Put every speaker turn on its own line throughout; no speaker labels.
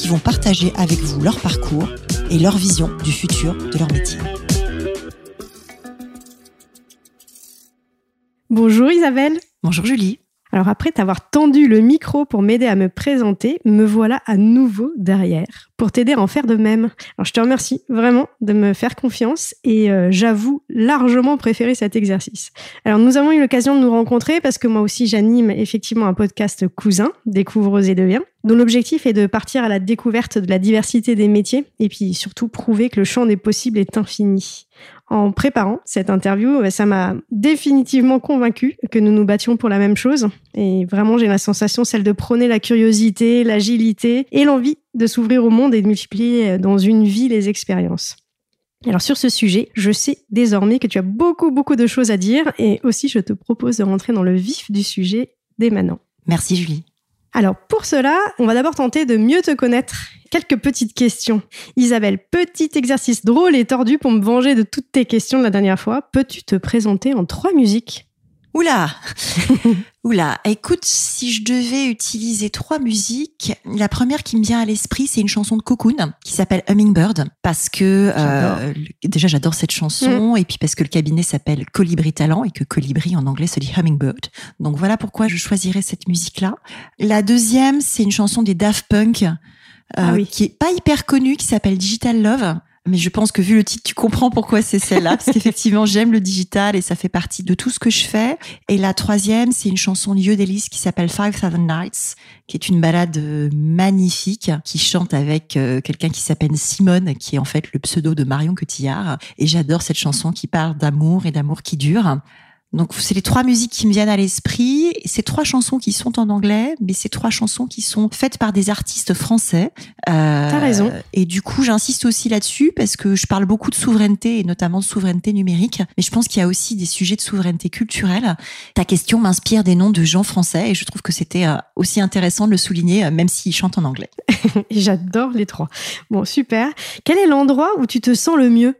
qui vont partager avec vous leur parcours et leur vision du futur de leur métier.
Bonjour Isabelle.
Bonjour Julie.
Alors après t'avoir tendu le micro pour m'aider à me présenter, me voilà à nouveau derrière pour t'aider à en faire de même. Alors je te remercie vraiment de me faire confiance et euh, j'avoue largement préférer cet exercice. Alors nous avons eu l'occasion de nous rencontrer parce que moi aussi j'anime effectivement un podcast cousin, Découvre et Deviens, dont l'objectif est de partir à la découverte de la diversité des métiers et puis surtout prouver que le champ des possibles est infini en préparant cette interview, ça m'a définitivement convaincu que nous nous battions pour la même chose. Et vraiment, j'ai la sensation, celle de prôner la curiosité, l'agilité et l'envie de s'ouvrir au monde et de multiplier dans une vie les expériences. Alors sur ce sujet, je sais désormais que tu as beaucoup, beaucoup de choses à dire et aussi je te propose de rentrer dans le vif du sujet dès maintenant.
Merci Julie.
Alors pour cela, on va d'abord tenter de mieux te connaître. Quelques petites questions. Isabelle, petit exercice drôle et tordu pour me venger de toutes tes questions de la dernière fois. Peux-tu te présenter en trois musiques?
Oula Oula Écoute, si je devais utiliser trois musiques, la première qui me vient à l'esprit, c'est une chanson de Cocoon qui s'appelle Hummingbird parce que euh, déjà j'adore cette chanson mm. et puis parce que le cabinet s'appelle Colibri Talent et que Colibri en anglais se dit Hummingbird. Donc voilà pourquoi je choisirais cette musique-là. La deuxième, c'est une chanson des Daft Punk euh, ah qui est pas hyper connue, qui s'appelle Digital Love mais je pense que vu le titre, tu comprends pourquoi c'est celle-là, parce qu'effectivement, j'aime le digital et ça fait partie de tout ce que je fais. Et la troisième, c'est une chanson de Yodelis qui s'appelle Five Thousand Nights, qui est une balade euh, magnifique, qui chante avec euh, quelqu'un qui s'appelle Simone, qui est en fait le pseudo de Marion Cotillard. Et j'adore cette chanson qui parle d'amour et d'amour qui dure. Donc c'est les trois musiques qui me viennent à l'esprit. Ces trois chansons qui sont en anglais, mais ces trois chansons qui sont faites par des artistes français.
Euh, T'as raison.
Et du coup, j'insiste aussi là-dessus parce que je parle beaucoup de souveraineté et notamment de souveraineté numérique, mais je pense qu'il y a aussi des sujets de souveraineté culturelle. Ta question m'inspire des noms de gens français et je trouve que c'était euh, aussi intéressant de le souligner, euh, même s'ils chantent en anglais.
J'adore les trois. Bon, super. Quel est l'endroit où tu te sens le mieux?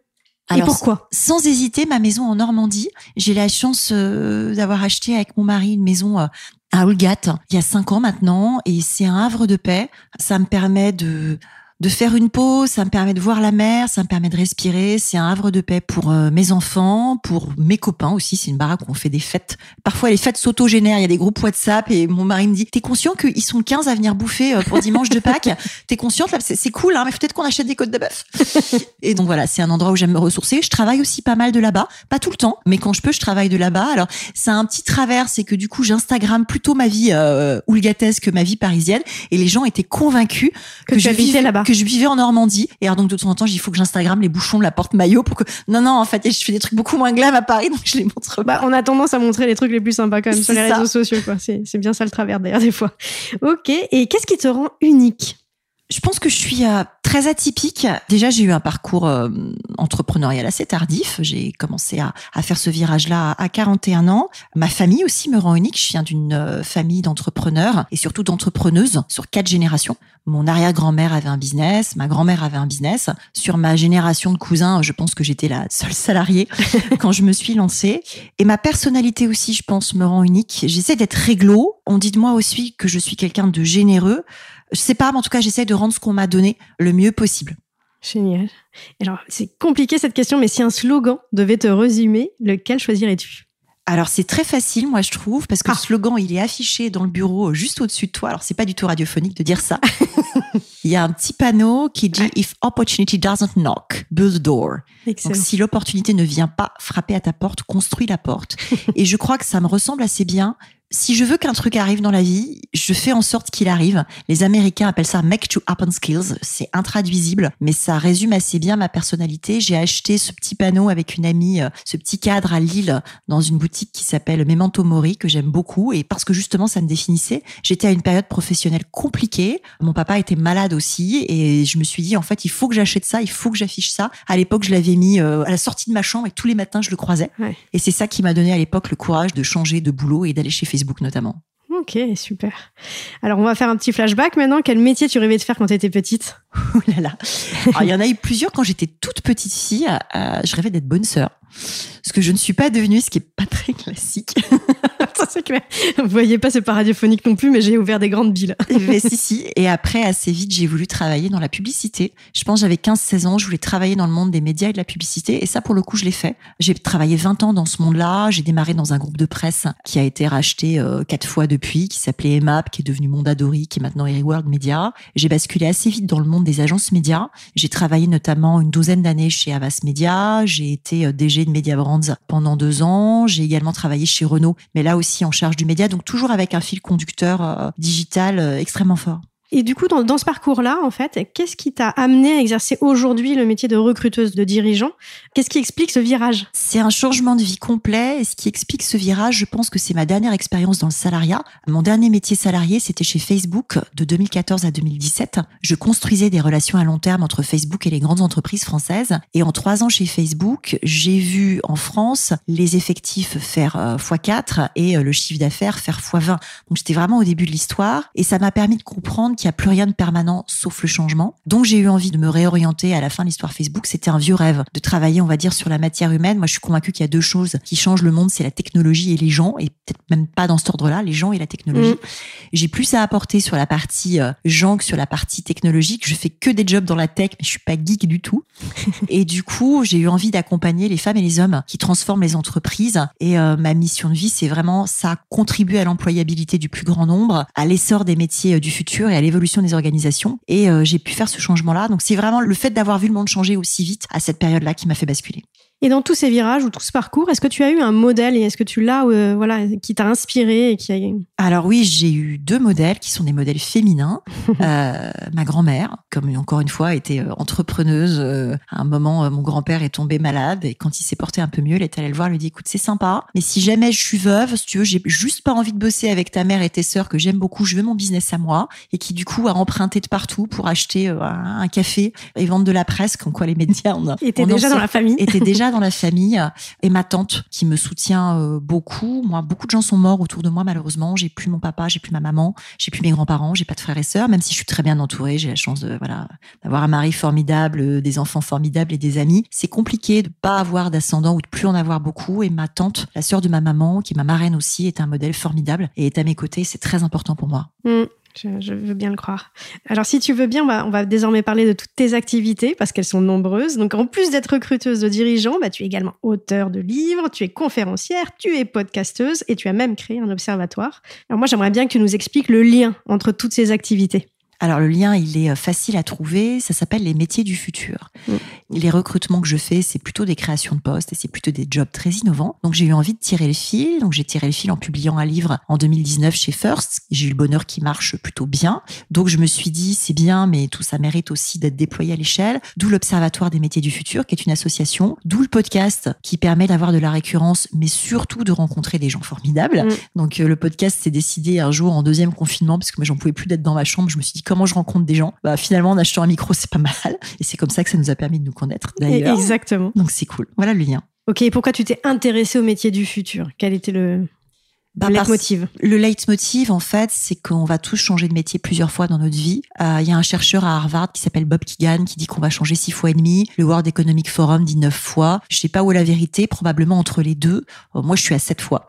Et pourquoi?
Sans hésiter, ma maison en Normandie. J'ai la chance euh, d'avoir acheté avec mon mari une maison euh, à Olgat il y a cinq ans maintenant, et c'est un havre de paix. Ça me permet de de faire une pause, ça me permet de voir la mer, ça me permet de respirer. C'est un havre de paix pour euh, mes enfants, pour mes copains aussi. C'est une baraque où on fait des fêtes. Parfois, les fêtes s'auto-génèrent. Il y a des groupes WhatsApp et mon mari me dit T'es conscient qu'ils sont 15 à venir bouffer euh, pour dimanche de Pâques? T'es consciente là C'est cool, hein, mais peut-être qu'on achète des côtes de bœuf. et donc voilà, c'est un endroit où j'aime me ressourcer. Je travaille aussi pas mal de là-bas, pas tout le temps, mais quand je peux, je travaille de là-bas. Alors, c'est un petit travers, c'est que du coup, j'Instagram plutôt ma vie euh, que ma vie parisienne. Et les gens étaient convaincus
que, je vivais là-bas
que je vivais en Normandie. Et alors donc de temps en temps, il faut que j'Instagram les bouchons de la porte maillot pour que non non en fait je fais des trucs beaucoup moins glam à Paris donc je les montre.
Bah on a tendance à montrer les trucs les plus sympas quand même sur les réseaux sociaux quoi. C'est c'est bien ça le travers d'ailleurs des fois. Ok. Et qu'est-ce qui te rend unique?
Je pense que je suis euh, très atypique. Déjà, j'ai eu un parcours euh, entrepreneurial assez tardif. J'ai commencé à, à, faire ce virage-là à 41 ans. Ma famille aussi me rend unique. Je viens d'une euh, famille d'entrepreneurs et surtout d'entrepreneuses sur quatre générations. Mon arrière-grand-mère avait un business, ma grand-mère avait un business. Sur ma génération de cousins, je pense que j'étais la seule salariée quand je me suis lancée. Et ma personnalité aussi, je pense, me rend unique. J'essaie d'être réglo. On dit de moi aussi que je suis quelqu'un de généreux. Je sais pas, mais en tout cas, j'essaie de rendre ce qu'on m'a donné le mieux possible.
Génial. Alors, c'est compliqué cette question, mais si un slogan devait te résumer, lequel choisirais-tu?
Alors c'est très facile, moi je trouve, parce que le ah. slogan il est affiché dans le bureau euh, juste au-dessus de toi. Alors c'est pas du tout radiophonique de dire ça. il y a un petit panneau qui dit If opportunity doesn't knock, build a door. Donc si l'opportunité ne vient pas frapper à ta porte, construis la porte. Et je crois que ça me ressemble assez bien si je veux qu'un truc arrive dans la vie, je fais en sorte qu'il arrive. Les Américains appellent ça make to happen skills. C'est intraduisible, mais ça résume assez bien ma personnalité. J'ai acheté ce petit panneau avec une amie, euh, ce petit cadre à Lille dans une boutique qui s'appelle Memento Mori que j'aime beaucoup et parce que justement ça me définissait. J'étais à une période professionnelle compliquée. Mon papa était malade aussi et je me suis dit en fait il faut que j'achète ça, il faut que j'affiche ça. À l'époque je l'avais mis euh, à la sortie de ma chambre et tous les matins je le croisais. Et c'est ça qui m'a donné à l'époque le courage de changer de boulot et d'aller chez Facebook notamment.
Ok, super. Alors, on va faire un petit flashback maintenant. Quel métier tu rêvais de faire quand tu étais petite?
Oh là là. il y en a eu plusieurs quand j'étais toute petite fille. Euh, je rêvais d'être bonne sœur. Ce que je ne suis pas devenue, ce qui est pas très classique.
c'est clair. Vous voyez pas, c'est pas radiophonique non plus, mais j'ai ouvert des grandes billes.
mais si, si. Et après, assez vite, j'ai voulu travailler dans la publicité. Je pense j'avais 15-16 ans, je voulais travailler dans le monde des médias et de la publicité. Et ça, pour le coup, je l'ai fait. J'ai travaillé 20 ans dans ce monde-là. J'ai démarré dans un groupe de presse qui a été racheté euh, quatre fois depuis, qui s'appelait EMAP, qui est devenu Mondadori, qui est maintenant World Media. J'ai basculé assez vite dans le monde des agences médias. J'ai travaillé notamment une douzaine d'années chez Avas Media. J'ai été euh, De Media Brands pendant deux ans. J'ai également travaillé chez Renault, mais là aussi en charge du média, donc toujours avec un fil conducteur euh, digital euh, extrêmement fort.
Et du coup, dans, ce parcours-là, en fait, qu'est-ce qui t'a amené à exercer aujourd'hui le métier de recruteuse de dirigeant Qu'est-ce qui explique ce virage?
C'est un changement de vie complet. Et ce qui explique ce virage, je pense que c'est ma dernière expérience dans le salariat. Mon dernier métier salarié, c'était chez Facebook de 2014 à 2017. Je construisais des relations à long terme entre Facebook et les grandes entreprises françaises. Et en trois ans chez Facebook, j'ai vu en France les effectifs faire euh, x4 et euh, le chiffre d'affaires faire x20. Donc j'étais vraiment au début de l'histoire. Et ça m'a permis de comprendre qu'il n'y a plus rien de permanent sauf le changement. Donc j'ai eu envie de me réorienter à la fin de l'histoire Facebook. C'était un vieux rêve de travailler, on va dire, sur la matière humaine. Moi, je suis convaincue qu'il y a deux choses qui changent le monde, c'est la technologie et les gens, et peut-être même pas dans cet ordre-là, les gens et la technologie. Mmh. J'ai plus à apporter sur la partie euh, gens que sur la partie technologique. Je fais que des jobs dans la tech, mais je suis pas geek du tout. et du coup, j'ai eu envie d'accompagner les femmes et les hommes qui transforment les entreprises. Et euh, ma mission de vie, c'est vraiment ça, contribuer à l'employabilité du plus grand nombre, à l'essor des métiers euh, du futur et à l'évolution des organisations. Et euh, j'ai pu faire ce changement-là. Donc c'est vraiment le fait d'avoir vu le monde changer aussi vite à cette période-là qui m'a fait basculer.
Et dans tous ces virages ou tout ce parcours, est-ce que tu as eu un modèle et est-ce que tu l'as, euh, voilà, qui t'a inspiré et qui a...
Alors oui, j'ai eu deux modèles qui sont des modèles féminins. euh, ma grand-mère, comme encore une fois, était euh, entrepreneuse. À un moment, mon grand-père est tombé malade et quand il s'est porté un peu mieux, elle est allée le voir, lui dit écoute, c'est sympa, mais si jamais je suis veuve, si tu veux, j'ai juste pas envie de bosser avec ta mère et tes sœurs que j'aime beaucoup, je veux mon business à moi et qui du coup a emprunté de partout pour acheter un café et vendre de la presse, comme quoi les médias on,
était déjà dans la famille,
était déjà dans la famille et ma tante qui me soutient euh, beaucoup. Moi, beaucoup de gens sont morts autour de moi malheureusement. J'ai plus mon papa, j'ai plus ma maman, j'ai plus mes grands-parents, j'ai pas de frères et sœurs. Même si je suis très bien entourée, j'ai la chance de voilà d'avoir un mari formidable, euh, des enfants formidables et des amis. C'est compliqué de pas avoir d'ascendant ou de plus en avoir beaucoup. Et ma tante, la sœur de ma maman, qui est ma marraine aussi, est un modèle formidable et est à mes côtés. C'est très important pour moi.
Mmh. Je, veux bien le croire. Alors, si tu veux bien, on va, désormais parler de toutes tes activités parce qu'elles sont nombreuses. Donc, en plus d'être recruteuse de dirigeants, bah, tu es également auteur de livres, tu es conférencière, tu es podcasteuse et tu as même créé un observatoire. Alors, moi, j'aimerais bien que tu nous expliques le lien entre toutes ces activités.
Alors le lien, il est euh, facile à trouver. Ça s'appelle les métiers du futur. Mm. Les recrutements que je fais, c'est plutôt des créations de postes et c'est plutôt des jobs très innovants. Donc j'ai eu envie de tirer le fil. Donc j'ai tiré le fil en publiant un livre en 2019 chez First. J'ai eu le bonheur qui marche plutôt bien. Donc je me suis dit, c'est bien, mais tout ça mérite aussi d'être déployé à l'échelle. D'où l'Observatoire des métiers du futur, qui est une association. D'où le podcast, qui permet d'avoir de la récurrence, mais surtout de rencontrer des gens formidables. Mm. Donc euh, le podcast s'est décidé un jour en deuxième confinement, parce que moi j'en pouvais plus d'être dans ma chambre. Je me suis dit, comment je rencontre des gens bah, Finalement, en achetant un micro, c'est pas mal. Et c'est comme ça que ça nous a permis de nous connaître, d'ailleurs.
Exactement.
Donc, c'est cool. Voilà le lien.
Ok, et pourquoi tu t'es intéressé au métier du futur? Quel était le, bah, le leitmotiv.
Le leitmotiv, en fait, c'est qu'on va tous changer de métier plusieurs fois dans notre vie. Euh, il y a un chercheur à Harvard qui s'appelle Bob Keegan qui dit qu'on va changer six fois et demi. Le World Economic Forum dit neuf fois. Je sais pas où est la vérité, probablement entre les deux. Euh, moi, je suis à sept fois.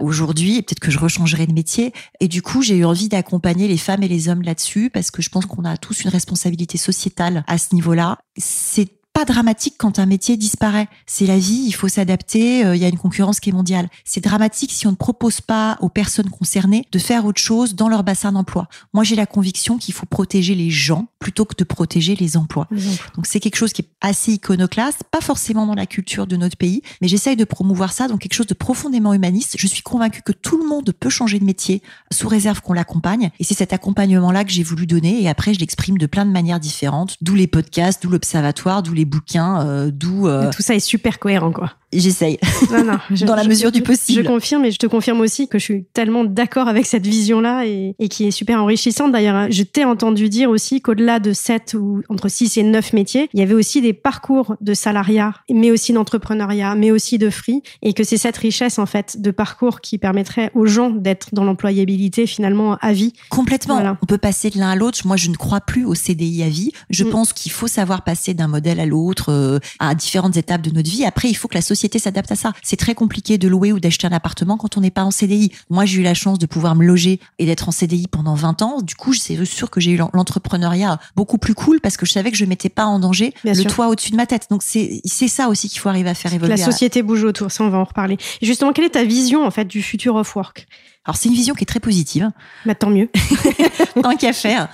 Aujourd'hui, peut-être que je rechangerai de métier. Et du coup, j'ai eu envie d'accompagner les femmes et les hommes là-dessus parce que je pense qu'on a tous une responsabilité sociétale à ce niveau-là. C'est pas dramatique quand un métier disparaît. C'est la vie, il faut s'adapter, euh, il y a une concurrence qui est mondiale. C'est dramatique si on ne propose pas aux personnes concernées de faire autre chose dans leur bassin d'emploi. Moi, j'ai la conviction qu'il faut protéger les gens plutôt que de protéger les emplois. Donc c'est quelque chose qui est assez iconoclaste, pas forcément dans la culture de notre pays, mais j'essaye de promouvoir ça dans quelque chose de profondément humaniste. Je suis convaincue que tout le monde peut changer de métier sous réserve qu'on l'accompagne. Et c'est cet accompagnement-là que j'ai voulu donner. Et après, je l'exprime de plein de manières différentes, d'où les podcasts, d'où l'observatoire, d'où les bouquins, euh, d'où...
Euh, tout ça est super cohérent, quoi.
J'essaye. dans la mesure du possible.
Je confirme et je te confirme aussi que je suis tellement d'accord avec cette vision-là et, et, qui est super enrichissante. D'ailleurs, je t'ai entendu dire aussi qu'au-delà de 7 ou entre 6 et 9 métiers, il y avait aussi des parcours de salariat, mais aussi d'entrepreneuriat, mais aussi de free et que c'est cette richesse, en fait, de parcours qui permettrait aux gens d'être dans l'employabilité finalement à vie.
Complètement. On peut passer de l'un à l'autre. Moi, je ne crois plus au CDI à vie. Je mm. pense qu'il faut savoir passer d'un modèle à l'autre euh, à différentes étapes de notre vie. Après, il faut que la société société s'adapte à ça. C'est très compliqué de louer ou d'acheter un appartement quand on n'est pas en CDI. Moi, j'ai eu la chance de pouvoir me loger et d'être en CDI pendant 20 ans. Du coup, c'est sûr que j'ai eu l'entrepreneuriat beaucoup plus cool parce que je savais que je mettais pas en danger le toit au-dessus de ma tête. Donc c'est ça aussi qu'il faut arriver à faire évoluer.
La société bouge autour, ça on va en reparler. justement, quelle est ta vision en fait du futur of work?
Alors c'est une vision qui est très positive.
Bah, tant mieux.
Tant qu'à faire.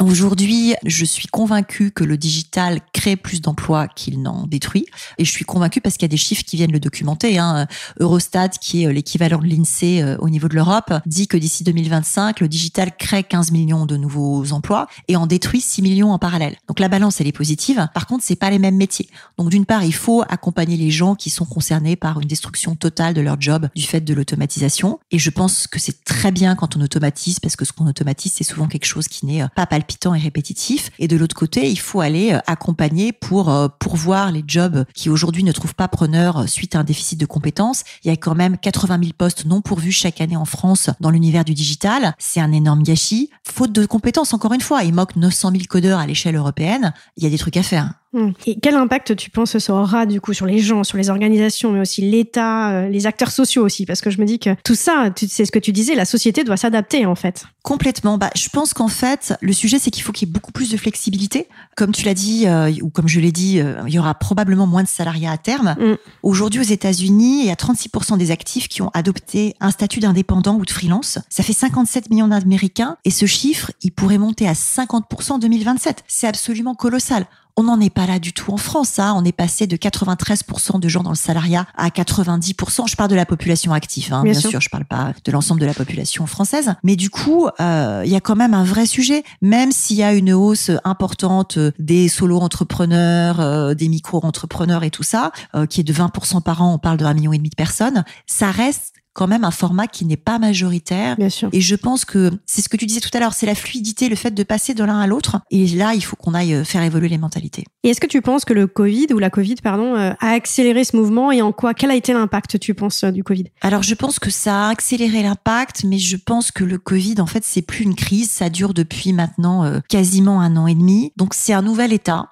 Aujourd'hui, je suis convaincue que le digital crée plus d'emplois qu'il n'en détruit. Et je suis convaincue parce qu'il y a des chiffres qui viennent le documenter. Hein. Eurostat, qui est euh, l'équivalent de l'INSEE euh, au niveau de l'Europe, dit que d'ici 2025, le digital crée 15 millions de nouveaux emplois et en détruit 6 millions en parallèle. Donc la balance, elle est positive. Par contre, c'est pas les mêmes métiers. Donc d'une part, il faut accompagner les gens qui sont concernés par une destruction totale de leur job du fait de l'automatisation. Et je pense que c'est très bien quand on automatise parce que ce qu'on automatise, c'est souvent quelque chose qui n'est euh, pas et répétitif. Et de l'autre côté, il faut aller euh, accompagner pour euh, pourvoir les jobs qui aujourd'hui ne trouvent pas preneur euh, suite à un déficit de compétences. Il y a quand même 80 000 postes non pourvus chaque année en France dans l'univers du digital. C'est un énorme gâchis. Faute de compétences, encore une fois, il manque 900 000 codeurs à l'échelle européenne. Il y a des trucs à faire.
Hmm. Et quel impact tu penses ça aura du coup sur les gens, sur les organisations, mais aussi l'État, euh, les acteurs sociaux aussi? Parce que je me dis que tout ça, c'est ce que tu disais, la société doit s'adapter en fait.
Complètement. Bah, je pense qu'en fait, le sujet c'est qu'il faut qu'il y ait beaucoup plus de flexibilité. Comme tu l'as dit euh, ou comme je l'ai dit, euh, il y aura probablement moins de salariats à terme. Hmm. Aujourd'hui, aux États-Unis, il y a 36% des actifs qui ont adopté un statut d'indépendant ou de freelance. Ça fait 57 millions d'Américains et ce chiffre, il pourrait monter à 50% en 2027. C'est absolument colossal. On n'en est pas là du tout en France. Hein. On est passé de 93% de gens dans le salariat à 90%. Je parle de la population active, hein, bien, sûr. Je parle pas de l'ensemble de la population française. Mais du coup, euh, il y a quand même un vrai sujet. Même s'il y a une hausse importante des solo-entrepreneurs, euh, des micro-entrepreneurs et tout ça, euh, qui est de 20% par an, on parle de 1,5 million et demi de personnes, ça reste quand même un format qui n'est pas majoritaire.
Bien sûr.
Et je pense que c'est ce que tu disais tout à l'heure, c'est la fluidité, le fait de passer de l'un à l'autre. Et là, il faut qu'on aille euh, faire évoluer les mentalités.
Et est-ce que tu penses que le Covid ou la Covid, pardon, euh, a accéléré ce mouvement et en quoi Quel a été l'impact, tu penses, euh, du Covid?
Alors, je pense que ça a accéléré l'impact, mais je pense que le Covid, en fait, c'est plus une crise. Ça dure depuis maintenant quasiment un an et demi. Donc, c'est un nouvel état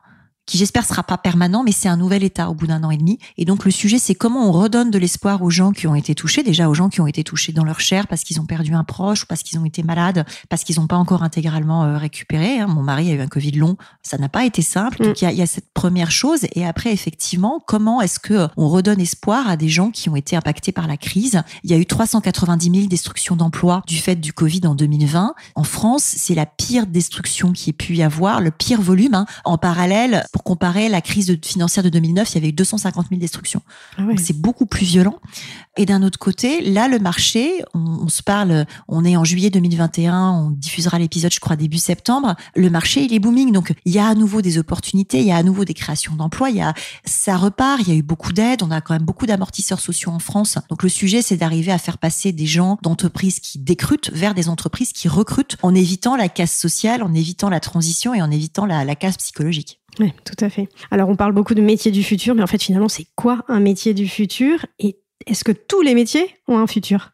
qui j'espère sera pas permanent, mais c'est un nouvel état au bout d'un an et demi. Et donc le sujet, c'est comment on redonne de l'espoir aux gens qui ont été touchés, déjà aux gens qui ont été touchés dans leur chair parce qu'ils ont perdu un proche ou parce qu'ils ont été malades, parce qu'ils n'ont pas encore intégralement euh, récupéré. Hein. Mon mari a eu un Covid long, ça n'a pas été simple. Donc mm. il y, a, y, a, cette première chose. Et après, effectivement, comment est-ce que on redonne espoir à des gens qui ont été impactés par la crise? Il y a eu 390 000 destructions d'emplois du fait du Covid en 2020. En France, c'est la pire destruction qui ait pu y avoir, le pire volume. Hein. En parallèle, pour comparer la crise financière de 2009, il y avait eu 250 000 destructions. Ah c'est beaucoup plus violent. Et d'un autre côté, là, le marché, on, se parle, on est en juillet 2021, on diffusera l'épisode, je crois, début septembre. Le marché, il est booming. Donc, il y a à nouveau des opportunités, il y a à nouveau des créations d'emplois, il y a, ça repart, il y a eu beaucoup d'aides, on a quand même beaucoup d'amortisseurs sociaux en France. Donc, le sujet, c'est d'arriver à faire passer des gens d'entreprises qui décrutent vers des entreprises qui recrutent en évitant la casse sociale, en évitant la transition et en évitant la, la casse psychologique.
Oui, tout à fait. Alors, on parle beaucoup de métiers du futur, mais en fait, finalement, c'est quoi un métier du futur? Et est-ce que tous les métiers ont un futur?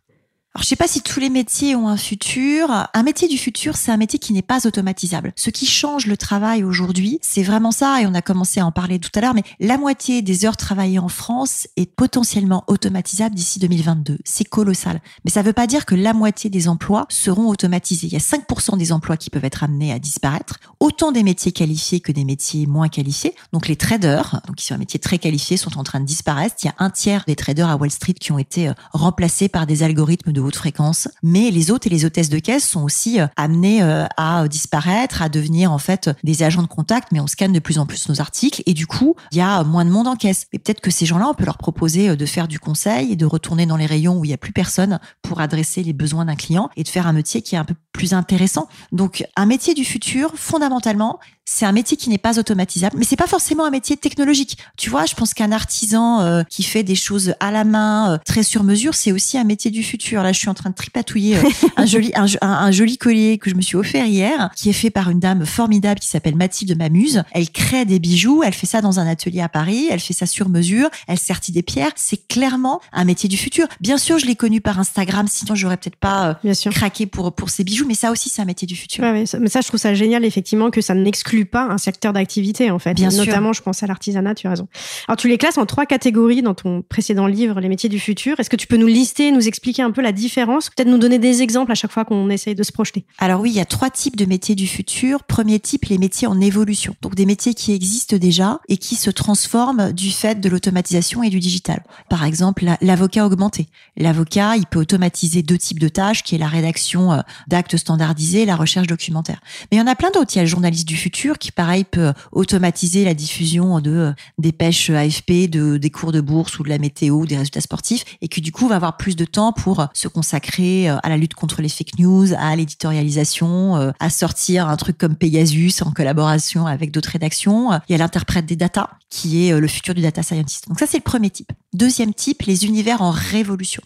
Alors, je sais pas si tous les métiers ont un futur. Un métier du futur, c'est un métier qui n'est pas automatisable. Ce qui change le travail aujourd'hui, c'est vraiment ça, et on a commencé à en parler tout à l'heure, mais la moitié des heures travaillées en France est potentiellement automatisable d'ici 2022. C'est colossal. Mais ça veut pas dire que la moitié des emplois seront automatisés. Il y a 5% des emplois qui peuvent être amenés à disparaître. Autant des métiers qualifiés que des métiers moins qualifiés. Donc, les traders, donc qui sont un métier très qualifié, sont en train de disparaître. Il y a un tiers des traders à Wall Street qui ont été euh, remplacés par des algorithmes de haute fréquence. Mais les hôtes et les hôtesses de caisse sont aussi euh, amenés euh, à disparaître, à devenir en fait des agents de contact, mais on scanne de plus en plus nos articles et du coup, il y a moins de monde en caisse. Et peut-être que ces gens-là, on peut leur proposer de faire du conseil et de retourner dans les rayons où il y a plus personne pour adresser les besoins d'un client et de faire un métier qui est un peu plus intéressant. Donc, un métier du futur, fondamentalement, c'est un métier qui n'est pas automatisable, mais c'est pas forcément un métier technologique. Tu vois, je pense qu'un artisan euh, qui fait des choses à la main, euh, très sur mesure, c'est aussi un métier du futur. Là, je suis en train de tripatouiller euh, un joli un, un, joli collier que je me suis offert hier, qui est fait par une dame formidable qui s'appelle Mathilde Mamuse. Elle crée des bijoux, elle fait ça dans un atelier à Paris, elle fait ça sur mesure, elle sertit des pierres. C'est clairement un métier du futur. Bien sûr, je l'ai connu par Instagram, sinon j'aurais peut-être pas craqué pour pour ces bijoux, mais ça aussi, c'est un métier du futur.
Ouais, mais ça, je trouve ça génial, effectivement, que ça n'exclut pas un secteur d'activité en fait.
Bien
Notamment, je pense à l'artisanat, tu as raison. Alors tu les classes en trois catégories dans ton précédent livre, Les métiers du futur. Est-ce que tu peux nous lister, nous expliquer un peu la différence, peut-être nous donner des exemples à chaque fois qu'on essaye de se projeter
Alors oui, il y a trois types de métiers du futur. Premier type, les métiers en évolution. Donc des métiers qui existent déjà et qui se transforment du fait de l'automatisation et du digital. Par exemple, l'avocat augmenté. L'avocat, il peut automatiser deux types de tâches, qui est la rédaction euh, d'actes standardisés et la recherche documentaire. Mais il y en a plein d'autres. Il y a le journaliste du futur qui, pareil, peut automatiser la diffusion de euh, des pêches AFP, de des cours de bourse ou de la météo, des résultats sportifs, et qui du coup va avoir plus de temps pour euh, se consacrer euh, à la lutte contre les fake news, à l'éditorialisation, à sortir un truc comme Pegasus en collaboration avec d'autres rédactions. Il y a l'interprète des data qui est le futur du data scientist. Donc ça c'est le premier type. Deuxième type, les univers en révolution.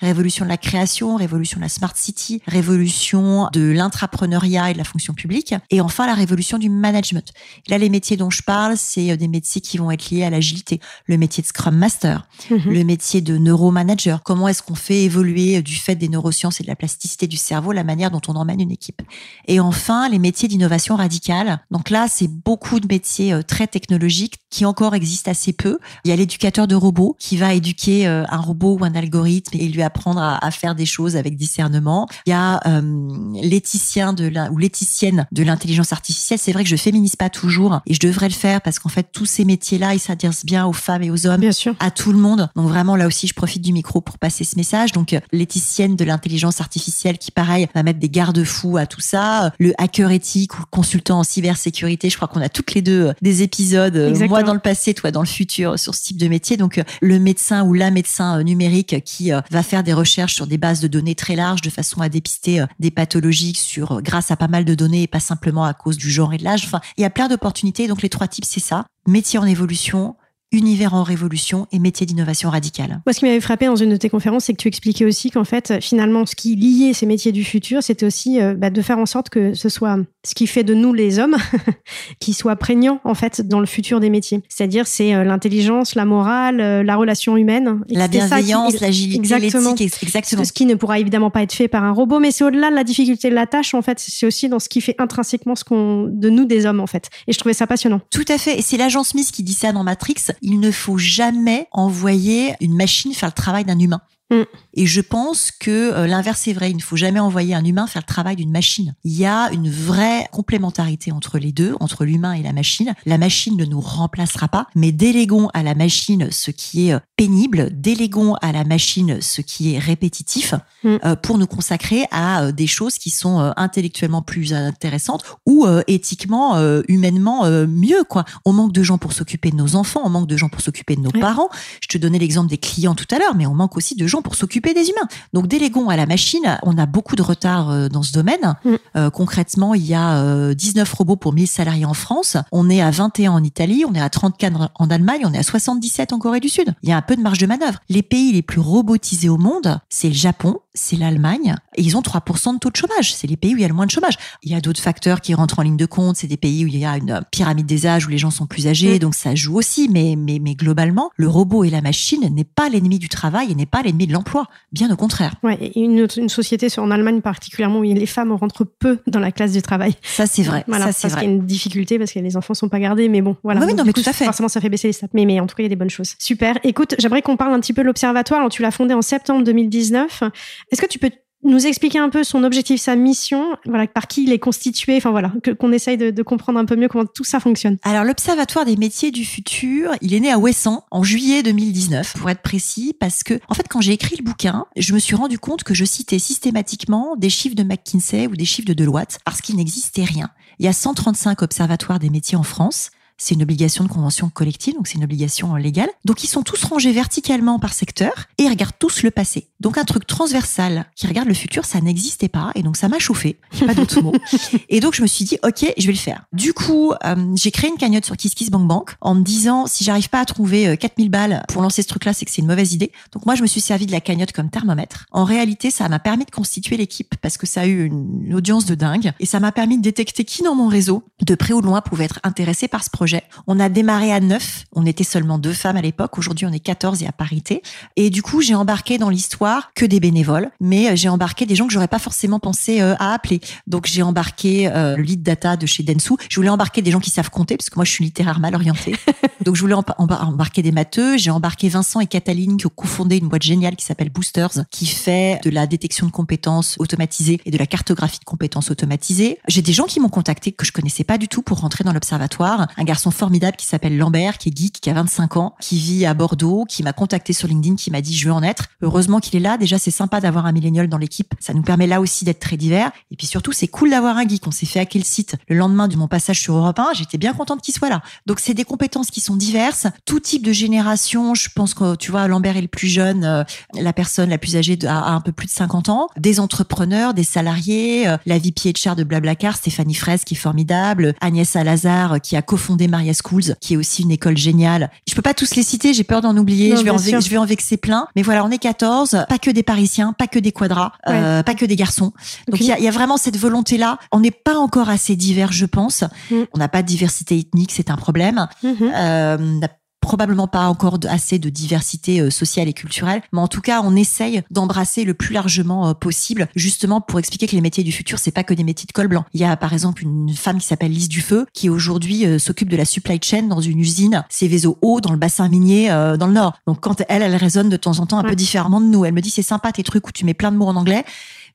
Révolution de la création, révolution de la smart city, révolution de l'intrapreneuriat et de la fonction publique, et enfin la révolution du management. Là, les métiers dont je parle, c'est euh, des métiers qui vont être liés à l'agilité. Le métier de Scrum Master, mhm. le métier de neuromanager. Comment est-ce qu'on fait évoluer euh, du fait des neurosciences et de la plasticité du cerveau la manière dont on emmène une équipe. Et enfin, les métiers d'innovation radicale. Donc là, c'est beaucoup de métiers euh, très technologiques qui encore existent assez peu. Il y a l'éducateur de robots qui va éduquer un robot ou un algorithme et lui apprendre à, faire des choses avec discernement. Il y a euh, l'éthicien de la, ou l'éthicienne de l'intelligence artificielle. C'est vrai que je féminise pas toujours et je devrais le faire parce qu'en fait tous ces métiers-là ils s'adressent bien aux femmes et aux hommes,
bien sûr.
à tout le monde. Donc vraiment là aussi je profite du micro pour passer ce message. Donc euh, l'éthicienne de l'intelligence artificielle qui pareil va mettre des garde-fous à tout ça. Le hacker éthique ou consultant en cybersécurité. Je crois qu'on a toutes les deux euh, des épisodes, euh, moi dans le passé, toi dans le futur sur ce type de métier. Donc le médecin ou la médecin numérique qui va faire des recherches sur des bases de données très larges de façon à dépister des pathologies sur grâce à pas mal de données et pas simplement à cause du genre et de l'âge. Il y a plein d'opportunités. Donc les trois types, c'est ça. Métier en évolution, univers en révolution et métier d'innovation radicale.
Moi, ce qui m'avait frappé dans une de tes conférences, c'est que tu expliquais aussi qu'en fait, finalement, ce qui liait ces métiers du futur, c'était aussi euh, bah, de faire en sorte que ce soit ce qui fait de nous les hommes, qui soit prégnant en fait dans le futur des métiers. C'est-à-dire, c'est euh, l'intelligence, la morale, euh, la relation humaine,
la bienveillance, l'agilité, l'éthique, exactement.
Ce qui ne pourra évidemment pas être fait par un robot, mais c'est au-delà de la difficulté de la tâche. En fait, c'est aussi dans ce qui fait intrinsèquement ce qu'on de nous des hommes en fait. Et je trouvais ça passionnant.
Tout à fait. Et c'est l'agent Smith qui dit ça dans Matrix il ne faut jamais envoyer une machine faire le travail d'un humain. Mm. Et je pense que euh, l'inverse est vrai. Il ne faut jamais envoyer un humain faire le travail d'une machine. Il y a une vraie complémentarité entre les deux, entre l'humain et la machine. La machine ne nous remplacera pas, mais déléguons à la machine ce qui est euh, pénible, déléguons à la machine ce qui est répétitif mm. euh, pour nous consacrer à des choses qui sont intellectuellement plus intéressantes ou éthiquement, humainement mieux. Quoi. On manque de gens pour s'occuper de nos enfants, on manque de gens pour s'occuper de nos parents. Je te donnais l'exemple des clients tout à l'heure, mais on manque aussi de gens pour s'occuper des humains. Donc déléguons à la machine. On a beaucoup de retard euh, dans ce domaine. Mm. Euh, concrètement, il y a 19 euh, robots pour 1000 salariés en France. On est à 21 en Italie, on est à 34 en Allemagne, on est à 77 en Corée du Sud. Il y a un peu de marge de manœuvre. Les pays les plus robotisés au monde, c'est le Japon, c'est l'Allemagne et ils ont 3% de taux de chômage. C'est les pays où il y a le moins de chômage. Il y a d'autres facteurs qui rentrent en ligne de compte. C'est des pays où il y a une pyramide des âges, où les gens sont plus âgés, mm. donc ça joue aussi. Mais, mais, mais globalement, le robot et la machine n'est pas l'ennemi du travail et n'est pas l'ennemi de l'emploi. Bien au contraire.
Ouais, et une, une société, en Allemagne particulièrement, où les femmes rentrent peu dans la classe du travail.
Ça, c'est vrai.
Voilà,
ça,
parce qu'il y a une difficulté, parce que les enfants sont pas gardés. Mais bon, voilà.
Oui, non, mais tout à fait.
Forcément, ça fait baisser les stats. Mais, mais en tout cas, il y a des bonnes choses. Super. Écoute, j'aimerais qu'on parle un petit peu de l'Observatoire. Tu l'as fondé en septembre 2019. Est-ce que tu peux nous expliquer un peu son objectif, sa mission, voilà, par qui il est constitué, enfin voilà, qu'on essaye de, comprendre un peu mieux comment tout ça fonctionne.
Alors l'Observatoire des métiers du futur, il est né à Ouessant en juillet 2019, pour être précis, parce que en fait quand j'ai écrit le bouquin, je me suis rendu compte que je citais systématiquement des chiffres de McKinsey ou des chiffres de Deloitte, parce qu'il n'existait rien. Il y a 135 observatoires des métiers en France c'est une obligation de convention collective, donc c'est une obligation légale. Donc ils sont tous rangés verticalement par secteur et ils regardent tous le passé. Donc un truc transversal qui regarde le futur, ça n'existait pas et donc ça m'a chauffé, pas d'autre mot. Et donc je me suis dit ok, je vais le faire. Du coup, euh, j'ai créé une cagnotte sur KissKissBankBank en me disant si j'arrive pas à trouver 4000 euh, balles pour lancer ce truc-là, c'est que c'est une mauvaise idée. Donc moi je me suis servi de la cagnotte comme thermomètre. En réalité, ça m'a permis de constituer l'équipe parce que ça a eu une audience de dingue et ça m'a permis de détecter qui dans mon réseau, de près ou de loin, pouvait être intéressé par ce projet on a démarré à neuf. On était seulement deux femmes à l'époque. Aujourd'hui, on est 14 et à parité. Et du coup, j'ai embarqué dans l'histoire que des bénévoles, mais euh, j'ai embarqué des gens que j'aurais pas forcément pensé euh, à appeler. Donc, j'ai embarqué euh, le lead data de chez Densu. Je voulais embarquer des gens qui savent compter, parce que moi, je suis littéraire mal orientée. Donc, je voulais embarquer des matheux. J'ai embarqué Vincent et Cataline qui ont cofondé une boîte géniale qui s'appelle Boosters, qui fait de la détection de compétences automatisées et de la cartographie de compétences automatisées. J'ai des gens qui m'ont contacté que je connaissais pas du tout pour rentrer dans l'observatoire. Un garçon formidable qui s'appelle Lambert, qui est geek, qui a 25 ans, qui vit à Bordeaux, qui m'a contacté sur LinkedIn, qui m'a dit je veux en être. Heureusement qu'il est là. Déjà, c'est sympa d'avoir un millénial dans l'équipe. Ça nous permet là aussi d'être très divers. Et puis surtout, c'est cool d'avoir un geek. On s'est fait hacker le site le lendemain de mon passage sur Europe 1. J'étais bien contente qu'il soit là. Donc, c'est des compétences qui sont diverses. Tout type de génération. Je pense que, tu vois, Lambert est le plus jeune. Euh, la personne la plus âgée a un peu plus de 50 ans. Des entrepreneurs, des salariés. Euh, la VP HR de Blablacar, Stéphanie Fraise, qui est formidable. Agnès Salazar, qui a cofondé Maria Schools, qui est aussi une école géniale. Je peux pas tous les citer, j'ai peur d'en oublier, je, vais en, je vais en vexer plein. Mais voilà, on est 14, pas que des Parisiens, pas que des quadras, euh, pas que des garçons. Donc il y, a, y, a, vraiment cette volonté-là. On n'est pas encore assez divers, je pense. Mm. On n'a pas de diversité ethnique, c'est un problème. Mm-hmm. Euh, probablement pas encore assez de diversité euh, sociale et culturelle, mais en tout cas, on essaye d'embrasser le plus largement euh, possible, justement pour expliquer que les métiers du futur, c'est pas que des métiers de col blanc. Il y a par exemple une femme qui s'appelle Lise Dufeu, qui aujourd'hui euh, s'occupe de la supply chain dans une usine Céveso-Eau dans le bassin minier dans le Nord. Donc quand elle, elle résonne de temps en temps un peu différemment de nous. Elle me dit c'est sympa tes trucs où tu mets plein de mots en anglais.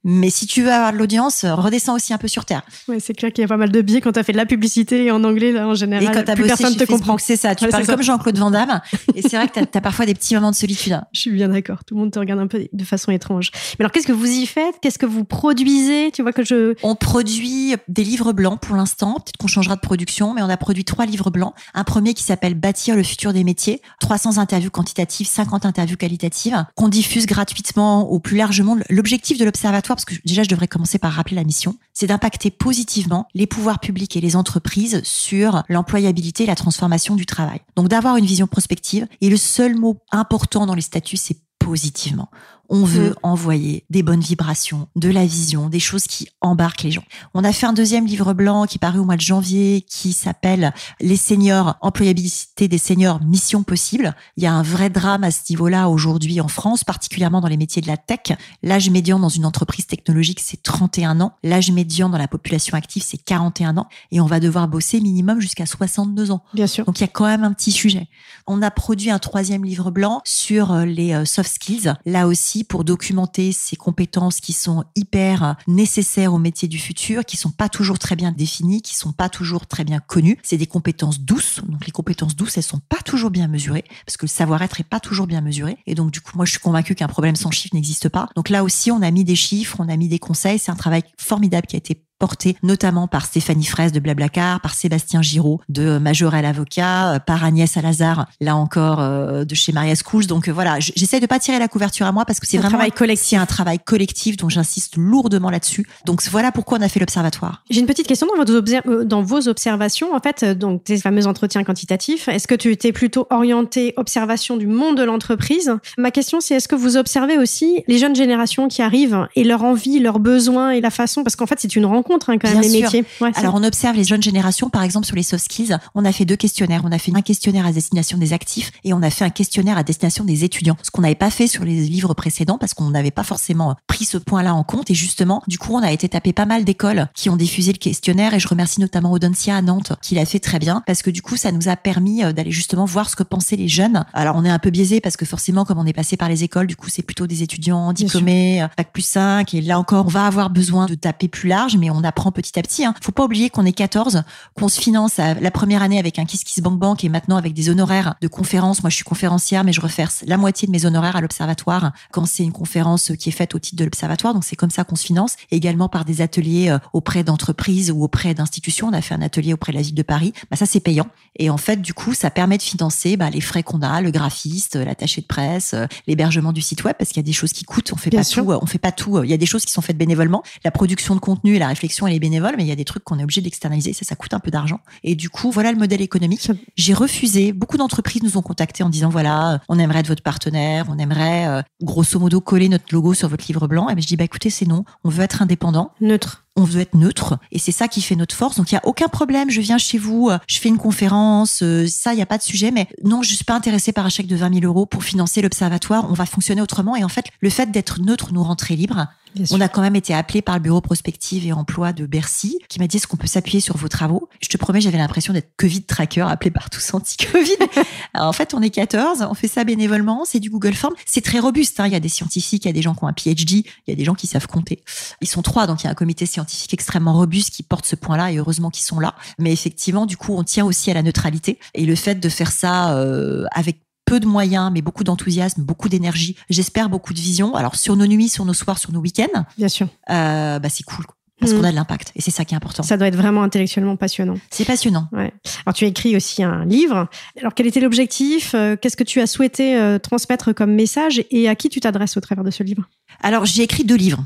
Mais si tu veux avoir de l'audience, redescends aussi un peu sur terre.
Ouais, c'est clair qu'il y a pas mal de biais quand tu as fait de la publicité en anglais, là, en général.
Et quand tu as bossé personne te comprend. C'est ça. Tu parles comme Jean-Claude Van Damme. et c'est vrai que tu as, parfois des petits moments de solitude.
Je suis bien d'accord. Tout le monde te regarde un peu de façon étrange. Mais alors, qu'est-ce que vous y faites? Qu'est-ce que vous produisez? Tu vois que je.
On produit des livres blancs pour l'instant. Peut-être qu'on changera de production, mais on a produit trois livres blancs. Un premier qui s'appelle Bâtir le futur des métiers. 300 interviews quantitatives, 50 interviews qualitatives, qu'on diffuse gratuitement au plus largement. L'objectif de l'observatoire, parce que déjà, je devrais commencer par rappeler la mission, c'est d'impacter positivement les pouvoirs publics et les entreprises sur l'employabilité et la transformation du travail. Donc d'avoir une vision prospective. Et le seul mot important dans les statuts, c'est positivement. On veut mm. envoyer des bonnes vibrations, de la vision, des choses qui embarquent les gens. On a fait un deuxième livre blanc qui paraît au mois de janvier qui s'appelle Les seniors, employabilité des seniors, mission possible. Il y a un vrai drame à ce niveau-là aujourd'hui en France, particulièrement dans les métiers de la tech. L'âge médian dans une entreprise technologique, c'est 31 ans. L'âge médian dans la population active, c'est 41 ans. Et on va devoir bosser minimum jusqu'à 62 ans.
Bien sûr.
Donc il y a quand même un petit sujet. On a produit un troisième livre blanc sur euh, les euh, soft skills. Là aussi, pour documenter ces compétences qui sont hyper nécessaires au métier du futur, qui sont pas toujours très bien définies, qui sont pas toujours très bien connues. C'est des compétences douces. Donc les compétences douces, elles sont pas toujours bien mesurées parce que le savoir-être est pas toujours bien mesuré. Et donc du coup, moi je suis convaincue qu'un problème sans chiffres n'existe pas. Donc là aussi, on a mis des chiffres, on a mis des conseils. C'est un travail formidable qui a été porté notamment par Stéphanie Fraisse de Blablacar, par Sébastien Giraud de Majorel Avocat, par Agnès Salazar, là encore de chez Maria Schools. Donc voilà, j'essaie de pas tirer la couverture à moi parce que c'est vraiment
travail collectif.
un travail collectif dont j'insiste lourdement là-dessus. Donc voilà pourquoi on a fait l'observatoire.
J'ai une petite question dans vos, dans vos observations, en fait, donc ces fameux entretiens quantitatifs. Est-ce que tu étais plutôt orienté observation du monde de l'entreprise? Ma question, c'est est-ce que vous observez aussi les jeunes générations qui arrivent et leur envie, leurs besoins et la façon, parce qu'en fait, c'est une rencontre hein, quand même les métiers.
Alors on observe les jeunes générations, par exemple sur les soft skills. On a fait deux questionnaires. On a fait un questionnaire à destination des actifs et on a fait un questionnaire à destination des étudiants. Ce qu'on n'avait pas fait sur les livres précédents parce qu'on n'avait pas forcément pris ce point-là en compte. Et justement, du coup, on a été tapé pas mal d'écoles qui ont diffusé le questionnaire et je remercie notamment Audencia à Nantes qui l'a fait très bien parce que du coup, ça nous a permis euh, d'aller justement voir ce que pensaient les jeunes. Alors, on est un peu biaisé parce que forcément, comme on est passé par les écoles, du coup, c'est plutôt des étudiants diplômés, euh, bac plus 5. Et là encore, on va avoir besoin de taper plus large, mais on apprend petit à petit. Hein. Faut pas oublier qu'on est 14, qu'on se finance à la première année avec un Kiss Kiss Bank Bank et maintenant avec des honoraires de conférences. Moi, je suis conférencière, mais je reverse la moitié de mes honoraires à l'observatoire quand c'est une conférence qui est faite au titre de l'observatoire. Donc, c'est comme ça qu'on se finance. également par des ateliers euh, auprès d'entreprises ou auprès d'institutions. On a fait un atelier auprès de la ville de Paris. Bah, ça, c'est payant. Et en fait, du coup, ça permet de financer bah, les frais qu'on a, le graphiste, l'attaché de presse, euh, l'hébergement du site web, parce qu'il y a des choses qui coûtent. On fait pas tout. Euh, on fait pas tout. Il y a des choses qui sont faites bénévolement. La production de contenu et la réflexion, elle est bénévole, mais il y a des trucs qu'on est obligé d'externaliser. Ça, ça coûte un peu d'argent. Et du coup, voilà le modèle économique. J'ai refusé. Beaucoup d'entreprises nous ont contactés en disant voilà, on aimerait être votre partenaire, on aimerait grosso modo coller notre logo sur votre livre blanc. Et ben, je dis bah écoutez, c'est non. On veut être indépendant.
Neutre
on veut être neutre et c'est ça qui fait notre force. Donc il y a aucun problème, je viens chez vous, euh, je fais une conférence, euh, ça il y a pas de sujet. Mais non, je suis pas intéressée par un chèque de 20 000 euros pour financer l'observatoire. On va fonctionner autrement et en fait le fait d'être neutre nous rend très libres. On a quand même été appelé par le bureau prospective et emploi de Bercy, qui m'a dit est-ce qu'on peut s'appuyer sur vos travaux? Je te promets, j'avais l'impression d'être Covid tracker, appelé par tous anti-Covid. en fait, on est 14, on fait ça bénévolement, c'est du Google Form, c'est très robuste. Hein. Il y a des scientifiques, il y a des gens qui ont un PhD, il y a des gens qui savent compter. Ils sont trois, donc il y a un comité scientifique extrêmement robuste qui porte ce point-là, et heureusement qu'ils sont là. Mais effectivement, du coup, on tient aussi à la neutralité et le fait de faire ça euh, avec peu de moyens, mais beaucoup d'enthousiasme, beaucoup d'énergie. J'espère beaucoup de vision. Alors sur nos nuits, sur nos soirs, sur nos week-ends.
Bien sûr.
Euh, bah c'est cool. Parce qu'on mm. a de l'impact et c'est ça qui est important.
Ça doit être vraiment intellectuellement passionnant.
C'est passionnant.
Ouais. Alors tu as écrit aussi un livre. Alors quel était l'objectif euh, Qu'est-ce que tu as souhaité euh, transmettre comme message et à qui tu t'adresses au travers de ce livre?
Alors j'ai écrit deux livres.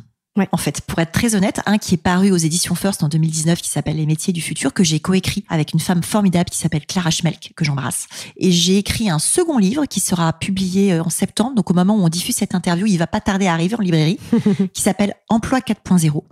En fait, pour être très honnête, un qui est paru aux éditions First en 2019 qui s'appelle Les métiers du futur que j'ai coécrit avec une femme formidable qui s'appelle Clara Schmelk que j'embrasse. Et j'ai écrit un second livre qui sera publié euh, en septembre. Donc au moment où on diffuse cette interview, il va pas tarder à arriver en librairie qui s'appelle Emploi 4.0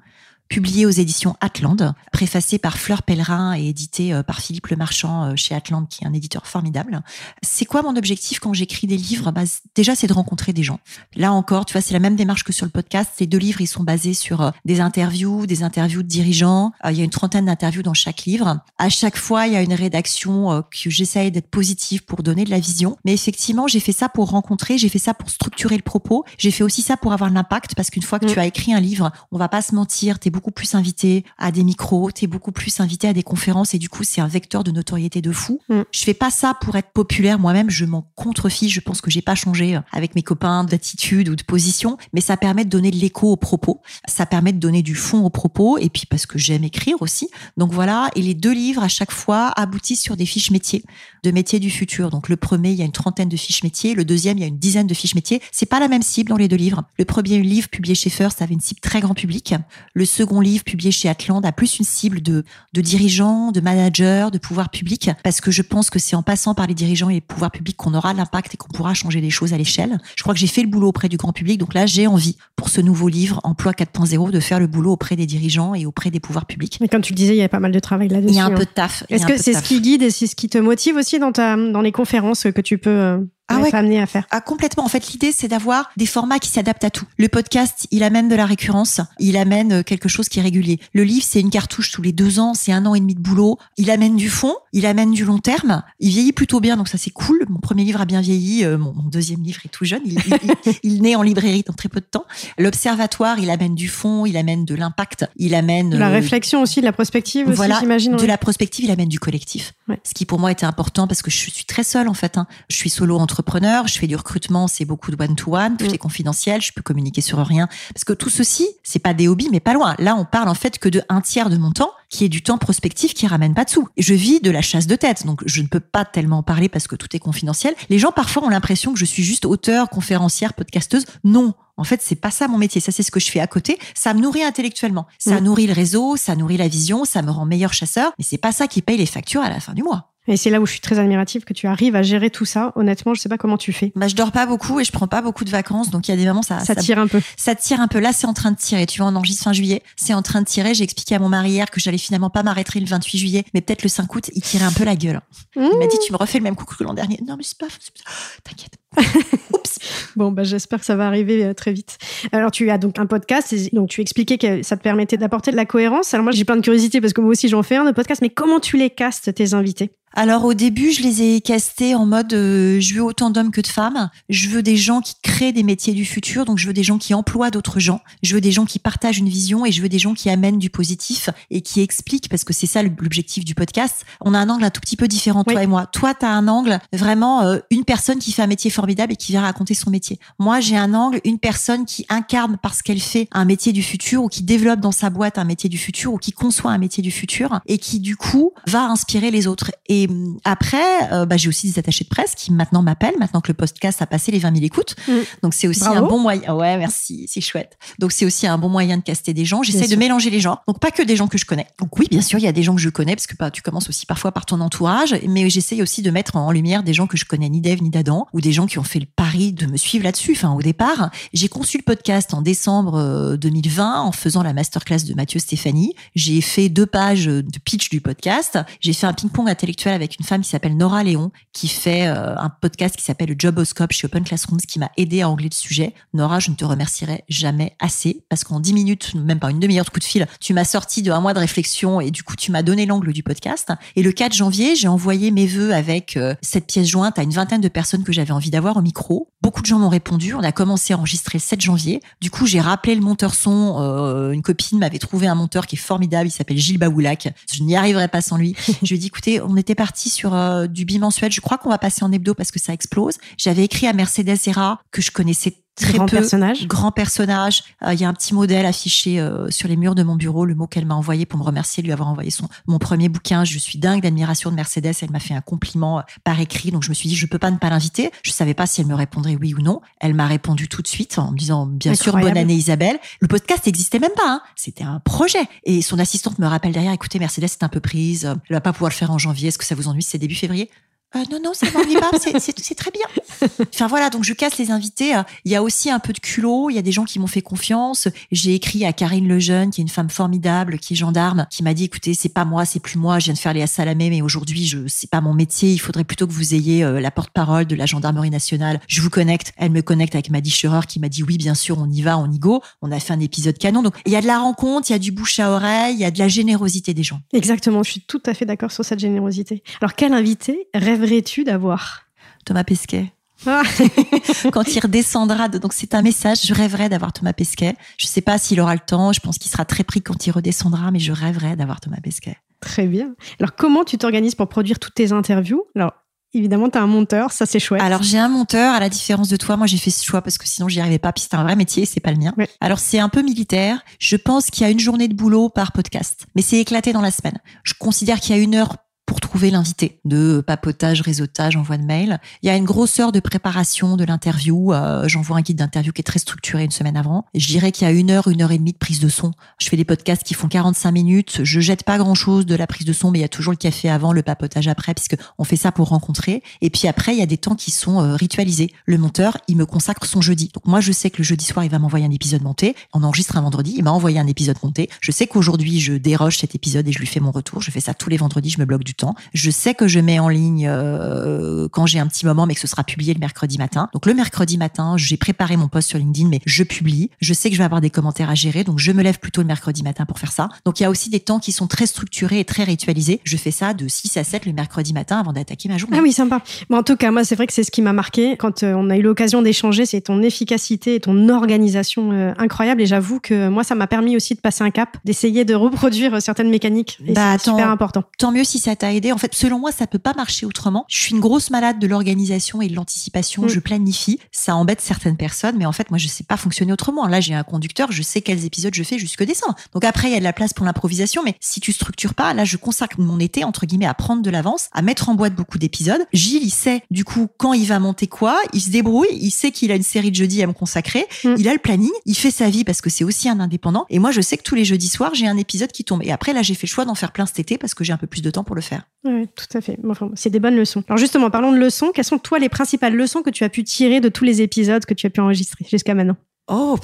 publié aux éditions Atland, préfacé par Fleur Pellerin et édité euh, par Philippe Lemarchand euh, chez Atland, qui est un éditeur formidable. C'est quoi mon objectif quand j'écris des livres? Bah, Déjà, c'est de rencontrer des gens. Là encore, tu vois, c'est la même démarche que sur le podcast. Ces deux livres, ils sont basés sur euh, des interviews, des interviews de dirigeants. Il y a une trentaine d'interviews dans chaque livre. À chaque fois, il y a une rédaction que j'essaye d'être positive pour donner de la vision. Mais effectivement, j'ai fait ça pour rencontrer, j'ai fait ça pour structurer le propos. J'ai fait aussi ça pour avoir l'impact, parce qu'une fois que mm. tu as écrit un livre, on va pas se mentir, t'es beaucoup plus invité à des micros, t'es beaucoup plus invité à des conférences et du coup c'est un vecteur de notoriété de fou. Mm. Je fais pas ça pour être populaire moi-même, je m'en contrefiche, je pense que j'ai pas changé euh, avec mes copains d'attitude ou de position, mais ça permet de donner de l'écho aux propos, ça permet de donner du fond aux propos et puis parce que j'aime écrire aussi. Donc voilà, et les deux livres à chaque fois aboutissent sur des fiches métiers, de métiers du futur. Donc le premier, il y a une trentaine de fiches métiers, le deuxième, il y a une dizaine de fiches métiers. C'est pas la même cible dans les deux livres. Le premier livre publié chez First avait une cible très grand public. Le second livre publié chez Atland a plus une cible de, de dirigeants, de managers, de pouvoirs publics, parce que je pense que c'est en passant par les dirigeants et les pouvoirs publics qu'on aura l'impact et qu'on pourra changer les choses à l'échelle. Je crois que j'ai fait le boulot auprès du grand public, donc là j'ai envie pour ce nouveau livre Emploi 4.0 de faire le boulot auprès des dirigeants et auprès des pouvoirs publics.
Mais comme tu le disais, il y a pas mal de travail là-dessus.
Il y a un peu hein. de taf.
Est-ce que c'est ce qui guide et c'est ce qui te motive aussi dans ta dans les conférences que tu peux euh, ah ouais, amené à faire.
Ah complètement. En fait, l'idée c'est d'avoir des formats qui s'adaptent à tout. Le podcast, il amène de la récurrence, il amène euh, quelque chose qui est régulier. Le livre, c'est une cartouche tous les deux ans, c'est un an et demi de boulot. Il amène du fond, il amène du long terme. Il vieillit plutôt bien, donc ça c'est cool. Mon premier livre a bien vieilli, euh, mon, deuxième livre est tout jeune. Il, il, naît en librairie dans très peu de temps. L'observatoire, il amène du fond, il amène de l'impact, il amène
de la euh, réflexion aussi, de la prospective.
Voilà,
j'imagine.
De la prospective, il amène du collectif. Ce qui pour moi était important parce que je suis très seule en fait. Hein. Je suis solo entre entrepreneur, je fais du recrutement, c'est beaucoup de one-to-one, tout
Mm.
est confidentiel, je peux communiquer sur rien. Parce que tout ceci, c'est pas des hobbies, mais pas loin. Là, on parle en fait que de un tiers de mon temps, qui est du temps prospectif qui ramène pas de sous. Et je vis de la chasse de tête, donc je ne peux pas tellement en parler parce que tout est confidentiel. Les gens parfois ont l'impression que je suis juste auteur, conférencière, podcasteuse. Non. En fait, c'est pas ça mon métier. Ça, c'est ce que je fais à côté. Ça me nourrit intellectuellement. Ça
Mm.
nourrit le réseau, ça nourrit la vision, ça me rend meilleur chasseur. Mais c'est pas ça qui paye les factures à la fin du mois.
Et c'est là où je suis très admirative que tu arrives à gérer tout ça. Honnêtement, je sais pas comment tu fais.
Bah, je dors pas beaucoup et je prends pas beaucoup de vacances. Donc, il y a des moments, ça,
ça tire un peu.
ça tire un peu. Là, c'est en train de tirer. Tu vois, on enregistre fin juillet. C'est en train de tirer. J'ai expliqué à mon mari hier que j'allais finalement pas m'arrêter le 28 juillet, mais peut-être le 5 août, il tirait un peu la gueule. Il m'a
Mmh.
dit, tu me refais le même coup que l'an dernier. Non, mais c'est pas, c'est pas- t'inquiète. Oups.
Bon, bah, j'espère que ça va arriver euh, très vite. Alors, tu as donc un podcast, et donc tu expliquais que ça te permettait d'apporter de la cohérence. Alors, moi, j'ai plein de curiosité parce que moi aussi, j'en fais un de podcast, mais comment tu les castes, tes invités?
Alors au début, je les ai castés en mode euh, je veux autant d'hommes que de femmes. Je veux des gens qui créent des métiers du futur, donc je veux des gens qui emploient d'autres gens. Je veux des gens qui partagent une vision et je veux des gens qui amènent du positif et qui expliquent parce que c'est ça l'objectif du podcast. On a un angle un tout petit peu différent toi et moi. Toi, tu as un angle vraiment euh, une personne qui fait un métier formidable et qui vient raconter son métier. Moi, j'ai un angle une personne qui incarne parce qu'elle fait un métier du futur ou qui développe dans sa boîte un métier du futur ou qui conçoit un métier du futur et qui du coup va inspirer les autres. Et hum, après, euh, bah, j'ai aussi des attachés de presse qui maintenant m'appellent, maintenant que le podcast a passé les 20 000 écoutes.
Mm.
Donc c'est aussi
Bravo.
un bon moyen. Ouais, merci, c'est chouette. Donc c'est aussi un bon moyen de caster des gens. J'essaie de
sûr.
mélanger les gens. Donc pas que des gens que je connais. Donc oui, bien sûr, il y a des gens que je connais parce que bah, tu commences aussi parfois par ton entourage, mais j'essaie aussi de mettre en lumière des gens que je connais ni d'Ève ni d'Adam ou des gens qui ont fait le pari de me suivre là-dessus. Enfin, au départ, j'ai conçu le podcast en décembre euh, 2020 en faisant la masterclass de Mathieu Stéphanie. J'ai fait deux pages de pitch du podcast. J'ai fait un ping-pong intellectuel avec une femme qui s'appelle Nora Léon, qui fait euh, un podcast qui s'appelle le Joboscope chez Open Classrooms, qui m'a aidé à angler le sujet. Nora, je ne te remercierai jamais assez parce qu'en dix minutes, même pas une demi-heure de coup de fil, tu m'as sorti de un mois de réflexion et du coup, tu m'as donné l'angle du podcast. Et le 4 janvier, j'ai envoyé mes vœux avec euh, cette pièce jointe à une vingtaine de personnes que j'avais envie d'avoir au micro. Beaucoup de gens m'ont répondu. On a commencé à enregistrer le 7 janvier. Du coup, j'ai rappelé le monteur son. Euh, une copine m'avait trouvé un monteur qui est formidable. Il s'appelle Gilles Baoulac. Je n'y arriverai pas sans lui. je lui ai dit, écoutez, on était parti sur euh, du bimensuel. Je crois qu'on va passer en hebdo parce que ça explose. J'avais écrit à Mercedes Serra que je connaissais très
Grand
peu.
personnage.
Grand personnage. Euh, Il y a un petit modèle affiché euh, sur les murs de mon bureau, le mot qu'elle m'a envoyé pour me remercier de lui avoir envoyé son mon premier bouquin. Je suis dingue d'admiration de Mercedes. Elle m'a fait un compliment euh, par écrit, donc je me suis dit je peux pas ne pas l'inviter. Je savais pas si elle me répondrait oui ou non. Elle m'a répondu tout de suite en me disant bien sûr bonne année Isabelle. Le podcast n'existait même pas. hein. C'était un projet. Et son assistante me rappelle derrière. Écoutez Mercedes est un peu prise. Elle va pas pouvoir le faire en janvier. Est-ce que ça vous ennuie? C'est début février. Euh, non, non, ça m'ennuie pas, c'est- très bien. Enfin voilà, donc je casse les invités. Il y a aussi un peu de culot, il y a des gens qui m'ont fait confiance. J'ai écrit à Karine Lejeune, qui est une femme formidable, qui est gendarme, qui m'a dit écoutez, c'est pas moi, c'est plus moi, je viens de faire les Salamé, mais aujourd'hui, je c'est pas mon métier, il faudrait plutôt que vous ayez euh, la porte-parole de la gendarmerie nationale. Je vous connecte. Elle me connecte avec Maddy Scherer qui m'a dit oui, bien sûr, on y va, on y go. On a fait un épisode canon. Donc il y a de la rencontre, il y a du bouche à oreille, il y a de la générosité des gens.
Exactement, je suis tout à fait d'accord sur cette générosité. Alors, quel invité rêverais-tu d'avoir
Thomas Pesquet.
Ah,
quand il redescendra. de- Donc c'est un message. Je rêverais d'avoir Thomas Pesquet. Je sais pas s'il aura le temps. Je pense qu'il sera très pris quand il redescendra, mais je rêverais d'avoir Thomas Pesquet.
Très bien. Alors, comment tu t'organises pour produire toutes tes interviews? Alors, évidemment, tu as un monteur, ça c'est chouette.
Alors j'ai un monteur. À la différence de toi, moi j'ai fait ce choix parce que sinon j'y arrivais pas. Puis c'est un vrai métier, c'est pas le mien.
Ouais.
Alors c'est un peu militaire. Je pense qu'il y a une journée de boulot par podcast, mais c'est éclaté dans la semaine. Je considère qu'il y a une heure pour trouver l'invité, de papotage, réseautage, envoi de mail. Il y a une grosse heure de préparation de l'interview. Euh, J'envoie un guide d'interview qui est très structuré une semaine avant. Je dirais qu'il y a une heure, une heure et demie de prise de son. Je fais des podcasts qui font 45 minutes. Je jette pas grand chose de la prise de son, mais il y a toujours le café avant, le papotage après, puisque on fait ça pour rencontrer. Et puis après, il y a des temps qui sont euh, ritualisés. Le monteur, il me consacre son jeudi. Donc moi, je sais que le jeudi soir, il va m'envoyer un épisode monté. On enregistre un vendredi. Il m'a envoyé un épisode monté. Je sais qu'aujourd'hui, je déroge cet épisode et je lui fais mon retour. Je fais ça tous les vendredis. Je me bloque du temps. Je sais que je mets en ligne euh, quand j'ai un petit moment, mais que ce sera publié le mercredi matin. Donc le mercredi matin, j'ai préparé mon post sur LinkedIn, mais je publie. Je sais que je vais avoir des commentaires à gérer, donc je me lève plutôt le mercredi matin pour faire ça. Donc il y a aussi des temps qui sont très structurés et très ritualisés. Je fais ça de 6 à 7 le mercredi matin avant d'attaquer ma journée.
Ah oui, sympa. Bon, en tout cas, moi, c'est vrai que c'est ce qui m'a marqué quand euh, on a eu l'occasion d'échanger, c'est ton efficacité et ton organisation euh, incroyable. Et j'avoue que moi, ça m'a permis aussi de passer un cap, d'essayer de reproduire certaines mécaniques. Et
Bah,
c'est super important.
Tant mieux si ça t'a aidé. m'aider. En fait, selon moi, ça peut pas marcher autrement. Je suis une grosse malade de l'organisation et de l'anticipation.
Mm.
Je planifie. Ça embête certaines personnes, mais en fait, moi, je sais pas fonctionner autrement. Là, j'ai un conducteur, je sais quels épisodes je fais jusque décembre. Donc après, il y a de la place pour l'improvisation, mais si tu structures pas, là, je consacre mon été, entre guillemets, à prendre de l'avance, à mettre en boîte beaucoup d'épisodes. Gilles, il sait, du coup, quand il va monter quoi, il se débrouille, il sait qu'il a une série de jeudis à me consacrer,
Mm.
il a le planning, il fait sa vie parce que c'est aussi un indépendant. Et moi, je sais que tous les jeudis soirs, j'ai un épisode qui tombe. Et après, là, j'ai fait le choix d'en faire plein cet été parce que j'ai un peu plus de temps pour le faire.
Oui, tout à fait. Enfin, c'est des bonnes leçons. Alors justement, parlons de leçons. Quelles sont, toi, les principales leçons que tu as pu tirer de tous les épisodes que tu as pu enregistrer jusqu'à maintenant?
Oh,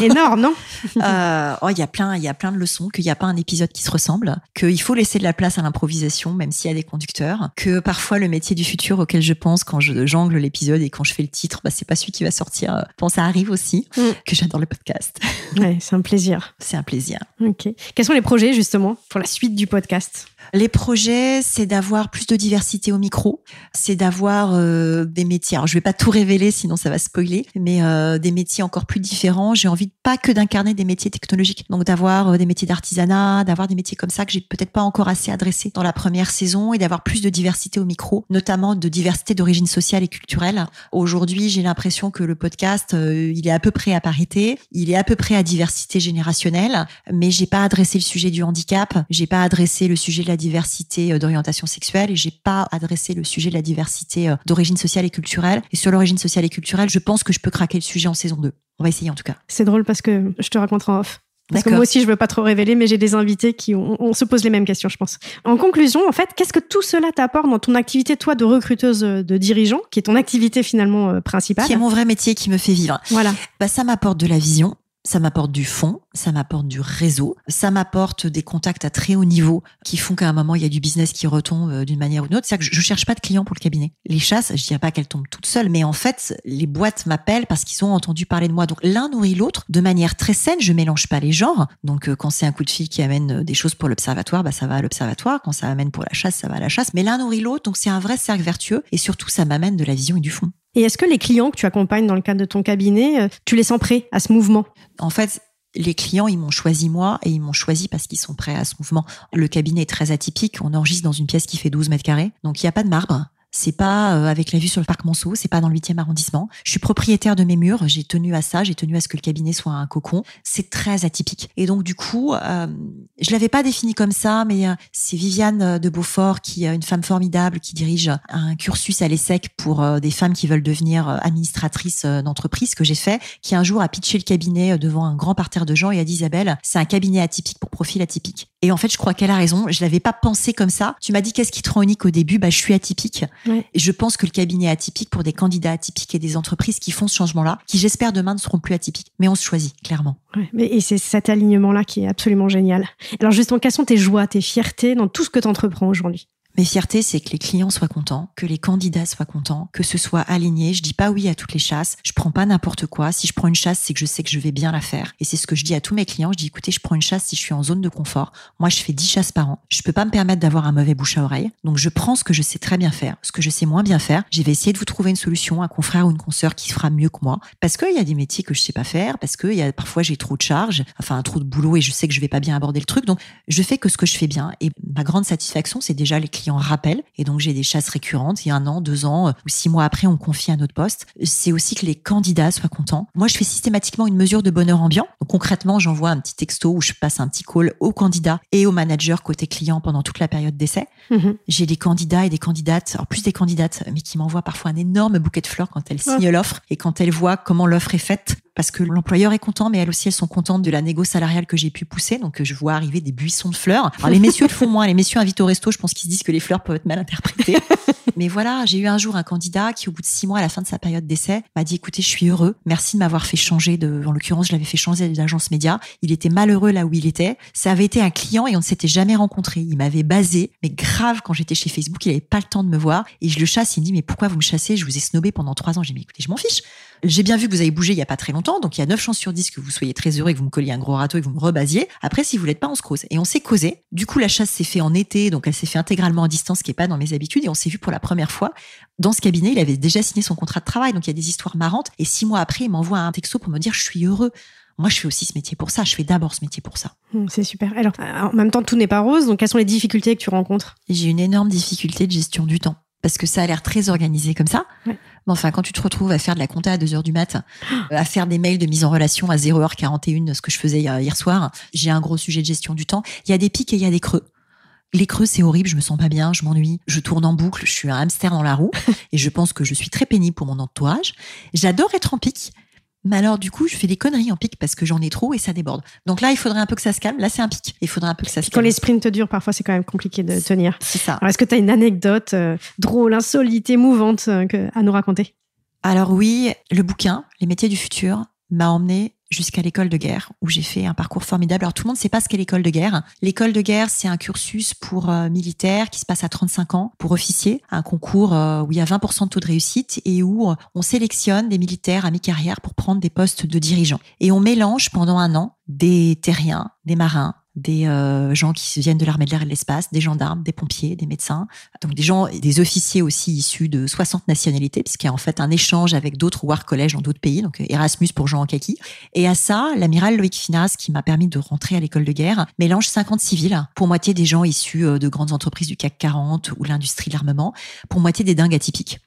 Énorme, non?
Euh, oh, il y a plein, il y a plein de leçons qu'il n'y a pas un épisode qui se ressemble, qu'il faut laisser de la place à l'improvisation, même s'il y a des conducteurs, que parfois le métier du futur auquel je pense quand je jongle l'épisode et quand je fais le titre, bah, c'est pas celui qui va sortir. Bon, ça arrive aussi,
Mm.
que j'adore le podcast.
Ouais, c'est un plaisir.
C'est un plaisir.
Ok. Quels sont les projets, justement, pour la suite du podcast?
Les projets, c'est d'avoir plus de diversité au micro, c'est d'avoir euh, des métiers. Alors, je vais pas tout révéler, sinon ça va spoiler, mais euh, des métiers encore plus différents. J'ai envie pas que d'incarner des métiers technologiques, donc d'avoir euh, des métiers d'artisanat, d'avoir des métiers comme ça que j'ai peut-être pas encore assez adressés dans la première saison et d'avoir plus de diversité au micro, notamment de diversité d'origine sociale et culturelle. Aujourd'hui, j'ai l'impression que le podcast, euh, il est à peu près à parité, il est à peu près à diversité générationnelle, mais j'ai pas adressé le sujet du handicap, j'ai pas adressé le sujet de la diversité euh, d'orientation sexuelle et j'ai pas adressé le sujet de la diversité euh, d'origine sociale et culturelle. Et sur l'origine sociale et culturelle, je pense que je peux craquer le sujet en saison 2. On va essayer en tout cas.
C'est drôle parce que je te raconterai en off. Parce que moi aussi, je veux pas trop révéler, mais j'ai des invités qui ont- on, se pose les mêmes questions, je pense. En conclusion, en fait, qu'est-ce que tout cela t'apporte dans ton activité, toi, de recruteuse euh, de dirigeant, qui est ton activité finalement principale?
Qui est mon vrai métier qui me fait vivre.
Voilà.
Bah, ça m'apporte de la vision, ça m'apporte du fond, ça m'apporte du réseau, ça m'apporte des contacts à très haut niveau qui font qu'à un moment il y a du business qui retombe euh, d'une manière ou d'une autre. C'est-à-dire que je, cherche pas de clients pour le cabinet. Les chasses, je dirais pas qu'elles tombent toutes seules, mais en fait les boîtes m'appellent parce qu'ils ont entendu parler de moi. Donc l'un nourrit l'autre de manière très saine. Je mélange pas les genres. Donc euh, quand c'est un coup de fil qui amène euh, des choses pour l'observatoire, bah ça va à l'observatoire. Quand ça amène pour la chasse, ça va à la chasse. Mais l'un nourrit l'autre, donc c'est un vrai cercle vertueux et surtout ça m'amène de la vision et du fond.
Et est-ce que les clients que tu accompagnes dans le cadre de ton cabinet, euh, tu les sens prêts à ce mouvement?
En fait, les clients, ils m'ont choisi moi et ils m'ont choisi parce qu'ils sont prêts à ce mouvement. Le cabinet est très atypique. On enregistre dans une pièce qui fait 12 mètres carrés. Donc, il n'y a pas de marbre. C'est pas euh, avec la vue sur le parc Monceau, c'est pas dans le 8e arrondissement. Je suis propriétaire de mes murs, j'ai tenu à ça, j'ai tenu à ce que le cabinet soit un cocon. C'est très atypique. Et donc du coup, euh, je l'avais pas défini comme ça, mais euh, c'est Viviane euh, de Beaufort qui est une femme formidable qui dirige un cursus à l'ESSEC pour des femmes qui veulent devenir administratrices d'entreprise que j'ai fait, qui un jour a pitché le cabinet devant un grand parterre de gens et a dit Isabelle, c'est un cabinet atypique pour profil atypique. Et en fait, je crois qu'elle a raison. Je l'avais pas pensé comme ça. Tu m'as dit qu'est-ce qui te rend unique au début? Bah, je suis atypique.
Ouais.
Et je pense que le cabinet est atypique pour des candidats atypiques et des entreprises qui font ce changement-là, qui j'espère demain ne seront plus atypiques. Mais on se choisit, clairement.
Ouais, mais- Et c'est cet alignement-là qui est absolument génial. Alors justement, quelles sont tes joies, tes fiertés dans tout ce que tu entreprends aujourd'hui?
Mes fiertés, c'est que les clients soient contents, que les candidats soient contents, que ce soit aligné. Je dis pas oui à toutes les chasses. Je prends pas n'importe quoi. Si je prends une chasse, c'est que je sais que je vais bien la faire. Et c'est ce que je dis à tous mes clients. Je dis, écoutez, je prends une chasse si je suis en zone de confort. Moi, je fais 10 chasses par an. Je peux pas me permettre d'avoir un mauvais bouche à oreille. Donc, je prends ce que je sais très bien faire. Ce que je sais moins bien faire, je vais essayer de vous trouver une solution, un confrère ou une consoeur qui fera mieux que moi. Parce qu'il y a des métiers que je sais pas faire, parce que y a, parfois j'ai trop de charges, enfin, trop de boulot et je sais que je vais pas bien aborder le truc. Donc, je fais que ce que je fais bien. Et ma grande satisfaction, c'est déjà les clients rappellent. Et donc, j'ai des chasses récurrentes. Et un an, deux ans euh, ou six mois après, on confie un autre poste. C'est aussi que les candidats soient contents. Moi, je fais systématiquement une mesure de bonheur ambiant. Donc, concrètement, j'envoie un petit texto où je passe un petit call aux candidats et aux managers côté client pendant toute la période d'essai.
Mhm.
J'ai des candidats et des candidates, alors plus des candidates, mais qui m'envoient parfois un énorme bouquet de fleurs quand elles signent l'offre et quand elles voient comment l'offre est faite. Parce que l'employeur est content, mais elles aussi, elles sont contentes de la négo salariale que j'ai pu pousser. Donc, je vois arriver des buissons de fleurs. Alors, les messieurs le font moins. Les messieurs invités au resto, je pense qu'ils se disent que les fleurs peuvent être mal interprétées. mais voilà, j'ai eu un jour un candidat qui, au bout de six mois, à la fin de sa période d'essai, m'a dit, écoutez, je suis heureux. Merci de m'avoir fait changer de, en l'occurrence, je l'avais fait changer d'agence média. Il était malheureux là où il était. Ça avait été un client et on ne s'était jamais rencontrés. Il m'avait basé, mais grave quand j'étais chez Facebook, il avait pas le temps de me voir. Et je le chasse, il me dit, mais pourquoi vous me chassez? Je vous ai snobé pendant trois ans. J'ai dit, mais écoutez, je m'en fiche. J'ai bien vu que vous avez bougé il y a pas très longtemps, donc il y a 9 chances sur 10 que vous soyez très heureux et que vous me colliez un gros râteau et que vous me rebasiez. Après, si vous l'êtes pas, on se cause. Et on s'est causé. Du coup, la chasse s'est fait en été, donc elle s'est fait intégralement à distance, ce qui est pas dans mes habitudes, et on s'est vu pour la première fois. Dans ce cabinet, il avait déjà signé son contrat de travail, donc il y a des histoires marrantes. Et six mois après, il m'envoie un texto pour me dire, je suis heureux. Moi, je fais aussi ce métier pour ça. Je fais d'abord ce métier pour ça.
Mmh, c'est super. Alors, en même temps, tout n'est pas rose. Donc, quelles sont les difficultés que tu rencontres?
J'ai une énorme difficulté de gestion du temps parce que ça a l'air très organisé comme ça. Mais enfin, quand tu te retrouves à faire de la compta à 2 heures du mat, à faire des mails de mise en relation à 0h41, ce que je faisais hier soir, j'ai un gros sujet de gestion du temps. Il y a des pics et il y a des creux. Les creux, c'est horrible, je me sens pas bien, je m'ennuie, je tourne en boucle, je suis un hamster dans la roue et je pense que je suis très pénible pour mon entourage. J'adore être en pic, mais alors, du coup, je fais des conneries en pic parce que j'en ai trop et ça déborde. Donc là, il faudrait un peu que ça se calme. Là, c'est un pic. Il faudrait un peu que ça se calme.
Quand les sprints durent, parfois, c'est quand même compliqué de tenir.
C'est ça.
Alors, est-ce que tu as une anecdote euh, drôle, insolite, émouvante euh, à nous raconter?
Alors oui, le bouquin, Les métiers du futur, m'a emmené jusqu'à l'école de guerre où j'ai fait un parcours formidable. Alors tout le monde ne sait pas ce qu'est l'école de guerre. L'école de guerre, c'est un cursus pour euh, militaires qui se passe à 35 ans pour officiers, un concours euh, où il y a 20% de taux de réussite et où euh, on sélectionne des militaires à mi-carrière pour prendre des postes de dirigeants. Et on mélange pendant un an des terriens, des marins, des euh, gens qui viennent de l'armée de l'air et de l'espace, des gendarmes, des pompiers, des médecins, donc des gens, des officiers aussi issus de 60 nationalités, puisqu'il y a en fait un échange avec d'autres War College dans d'autres pays, donc Erasmus pour gens en kaki. Et à ça, l'amiral Loïc Finas, qui m'a permis de rentrer à l'école de guerre, mélange 50 civils, pour moitié des gens issus euh, de grandes entreprises du CAC 40 ou l'industrie de l'armement, pour moitié des dingues atypiques.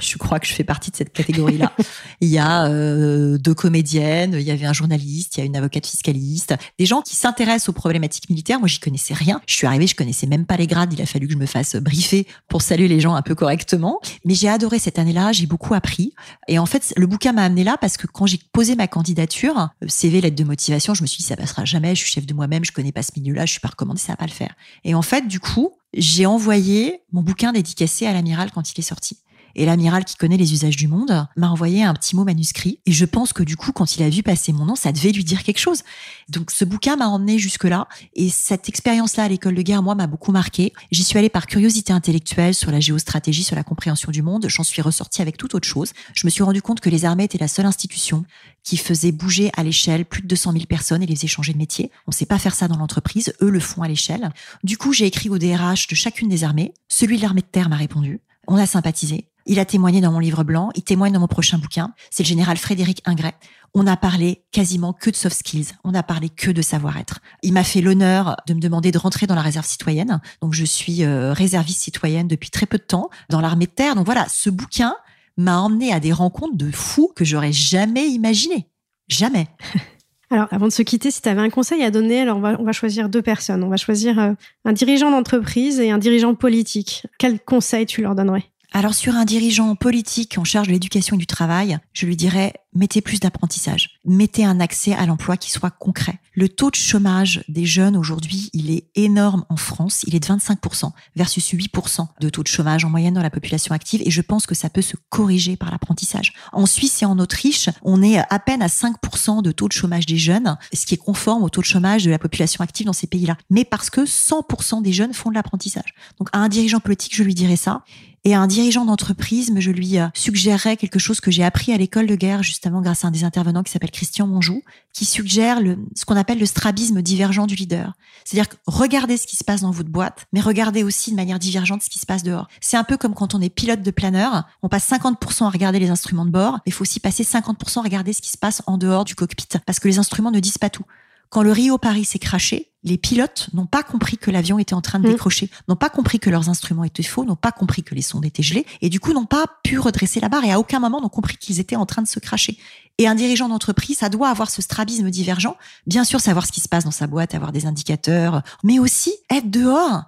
Je crois que je fais partie de cette catégorie-là. il y a euh, deux comédiennes, il y avait un journaliste, il y a une avocate fiscaliste, des gens qui s'intéressent aux problématiques militaires. Moi, j'y connaissais rien. Je suis arrivée, je connaissais même pas les grades. Il a fallu que je me fasse briefer pour saluer les gens un peu correctement. Mais j'ai adoré cette année-là. J'ai beaucoup appris. Et en fait, le bouquin m'a amené là parce que quand j'ai posé ma candidature, euh, CV, lettre de motivation, je me suis dit ça passera jamais. Je suis chef de moi-même, je connais pas ce milieu-là, je suis pas recommandée, ça va pas le faire. Et en fait, du coup, j'ai envoyé mon bouquin dédicacé à l'amiral quand il est sorti. Et l'amiral qui connaît les usages du monde m'a envoyé un petit mot manuscrit. Et je pense que du coup, quand il a vu passer mon nom, ça devait lui dire quelque chose. Donc ce bouquin m'a emmené jusque-là. Et cette expérience-là à l'école de guerre, moi, m'a beaucoup marqué. J'y suis allée par curiosité intellectuelle sur la géostratégie, sur la compréhension du monde. J'en suis ressortie avec toute autre chose. Je me suis rendu compte que les armées étaient la seule institution qui faisait bouger à l'échelle plus de 200 000 personnes et les faisait changer de métier. On sait pas faire ça dans l'entreprise. Eux le font à l'échelle. Du coup, j'ai écrit au DRH de chacune des armées. Celui de l'armée de terre m'a répondu. On a sympathisé. Il a témoigné dans mon livre blanc, il témoigne dans mon prochain bouquin. C'est le général Frédéric Ingray. On a parlé quasiment que de soft skills. On a parlé que de savoir-être. Il m'a fait l'honneur de me demander de rentrer dans la réserve citoyenne. Donc je suis euh, réserviste citoyenne depuis très peu de temps dans l'armée de terre. Donc voilà, ce bouquin m'a emmené à des rencontres de fous que j'aurais jamais imaginé. Jamais.
Alors, avant de se quitter, si tu avais un conseil à donner, alors on va, on va choisir deux personnes. On va choisir euh, un dirigeant d'entreprise et un dirigeant politique. Quel conseil tu leur donnerais?
Alors sur un dirigeant politique en charge de l'éducation et du travail, je lui dirais mettez plus d'apprentissage, mettez un accès à l'emploi qui soit concret. Le taux de chômage des jeunes aujourd'hui, il est énorme en France, il est de 25% versus 8% de taux de chômage en moyenne dans la population active et je pense que ça peut se corriger par l'apprentissage. En Suisse et en Autriche, on est à peine à 5% de taux de chômage des jeunes, ce qui est conforme au taux de chômage de la population active dans ces pays-là. Mais parce que 100% des jeunes font de l'apprentissage. Donc à un dirigeant politique, je lui dirais ça. Et un dirigeant d'entreprise, je lui euh, suggérerais quelque chose que j'ai appris à l'école de guerre, justement grâce à un des intervenants qui s'appelle Christian Monjou, qui suggère le, ce qu'on appelle le strabisme divergent du leader. C'est-à-dire que regardez ce qui se passe dans votre boîte, mais regardez aussi de manière divergente ce qui se passe dehors. C'est un peu comme quand on est pilote de planeur, on passe 50% à regarder les instruments de bord, mais il faut aussi passer 50% à regarder ce qui se passe en dehors du cockpit, parce que les instruments ne disent pas tout. Quand le Rio Paris s'est craché, les pilotes n'ont pas compris que l'avion était en train de mmh. décrocher, n'ont pas compris que leurs instruments étaient faux, n'ont pas compris que les sondes étaient gelées, et du coup n'ont pas pu redresser la barre et à aucun moment n'ont compris qu'ils étaient en train de se cracher. Et un dirigeant d'entreprise, ça doit avoir ce strabisme divergent, bien sûr savoir ce qui se passe dans sa boîte, avoir des indicateurs, mais aussi être dehors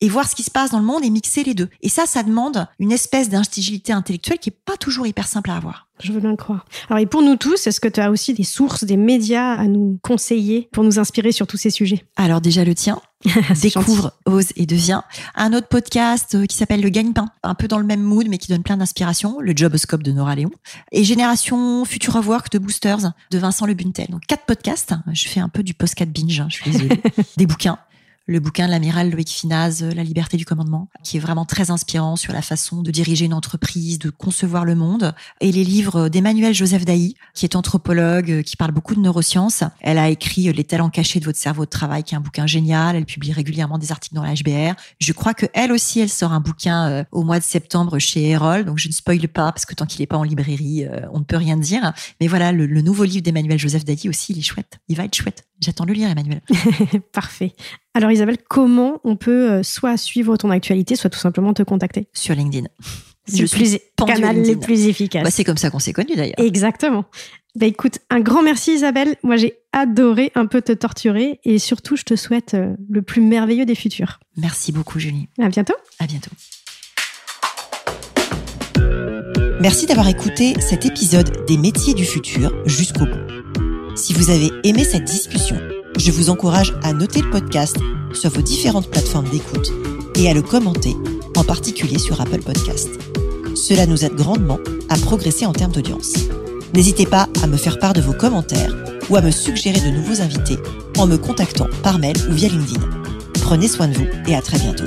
et voir ce qui se passe dans le monde et mixer les deux. Et ça, ça demande une espèce d'intelligence intellectuelle qui est pas toujours hyper simple à avoir.
Je veux bien le croire. Alors, et pour nous tous, est-ce que tu as aussi des sources, des médias à nous conseiller pour nous inspirer sur tous ces sujets?
Alors, déjà le tien. Découvre, ose et deviens. Un autre podcast euh, qui s'appelle Le Gagne-Pain, un peu dans le même mood, mais qui donne plein d'inspiration. Le Joboscope de Nora Léon. Et Génération Future of Work de Boosters de Vincent Lebuntel. Donc, quatre podcasts. Je fais un peu du post-cat binge, hein, je suis désolée. des bouquins le bouquin de l'amiral Loïc Finaz, La liberté du commandement, qui est vraiment très inspirant sur la façon de diriger une entreprise, de concevoir le monde. Et les livres d'Emmanuel Joseph Dailly, qui est anthropologue, qui parle beaucoup de neurosciences. Elle a écrit Les talents cachés de votre cerveau de travail, qui est un bouquin génial. Elle publie régulièrement des articles dans la HBR. Je crois que elle aussi, elle sort un bouquin euh, au mois de septembre chez Erol. Donc je ne spoile pas parce que tant qu'il n'est pas en librairie, euh, on ne peut rien dire. Mais voilà, le, nouveau livre d'Emmanuel Joseph Dailly aussi, il est chouette. Il va être chouette. J'attends le lire, Emmanuel.
Parfait. Alors Isabelle, comment on peut euh, soit suivre ton actualité, soit tout simplement te contacter?
Sur LinkedIn.
C'est le plus, canal le plus efficace.
Bah, c'est comme ça qu'on s'est connus d'ailleurs.
Exactement. Bah écoute, un grand merci Isabelle. Moi j'ai adoré un peu te torturer et surtout je te souhaite euh, le plus merveilleux des futurs.
Merci beaucoup Julie.
À bientôt.
À bientôt. Merci d'avoir écouté cet épisode des métiers du futur jusqu'au bout. Si vous avez aimé cette discussion, je vous encourage à noter le podcast sur vos différentes plateformes d'écoute et à le commenter, en particulier sur Apple Podcast. Cela nous aide grandement à progresser en termes d'audience. N'hésitez pas à me faire part de vos commentaires ou à me suggérer de nouveaux invités en me contactant par mail ou via LinkedIn. Prenez soin de vous et à très bientôt.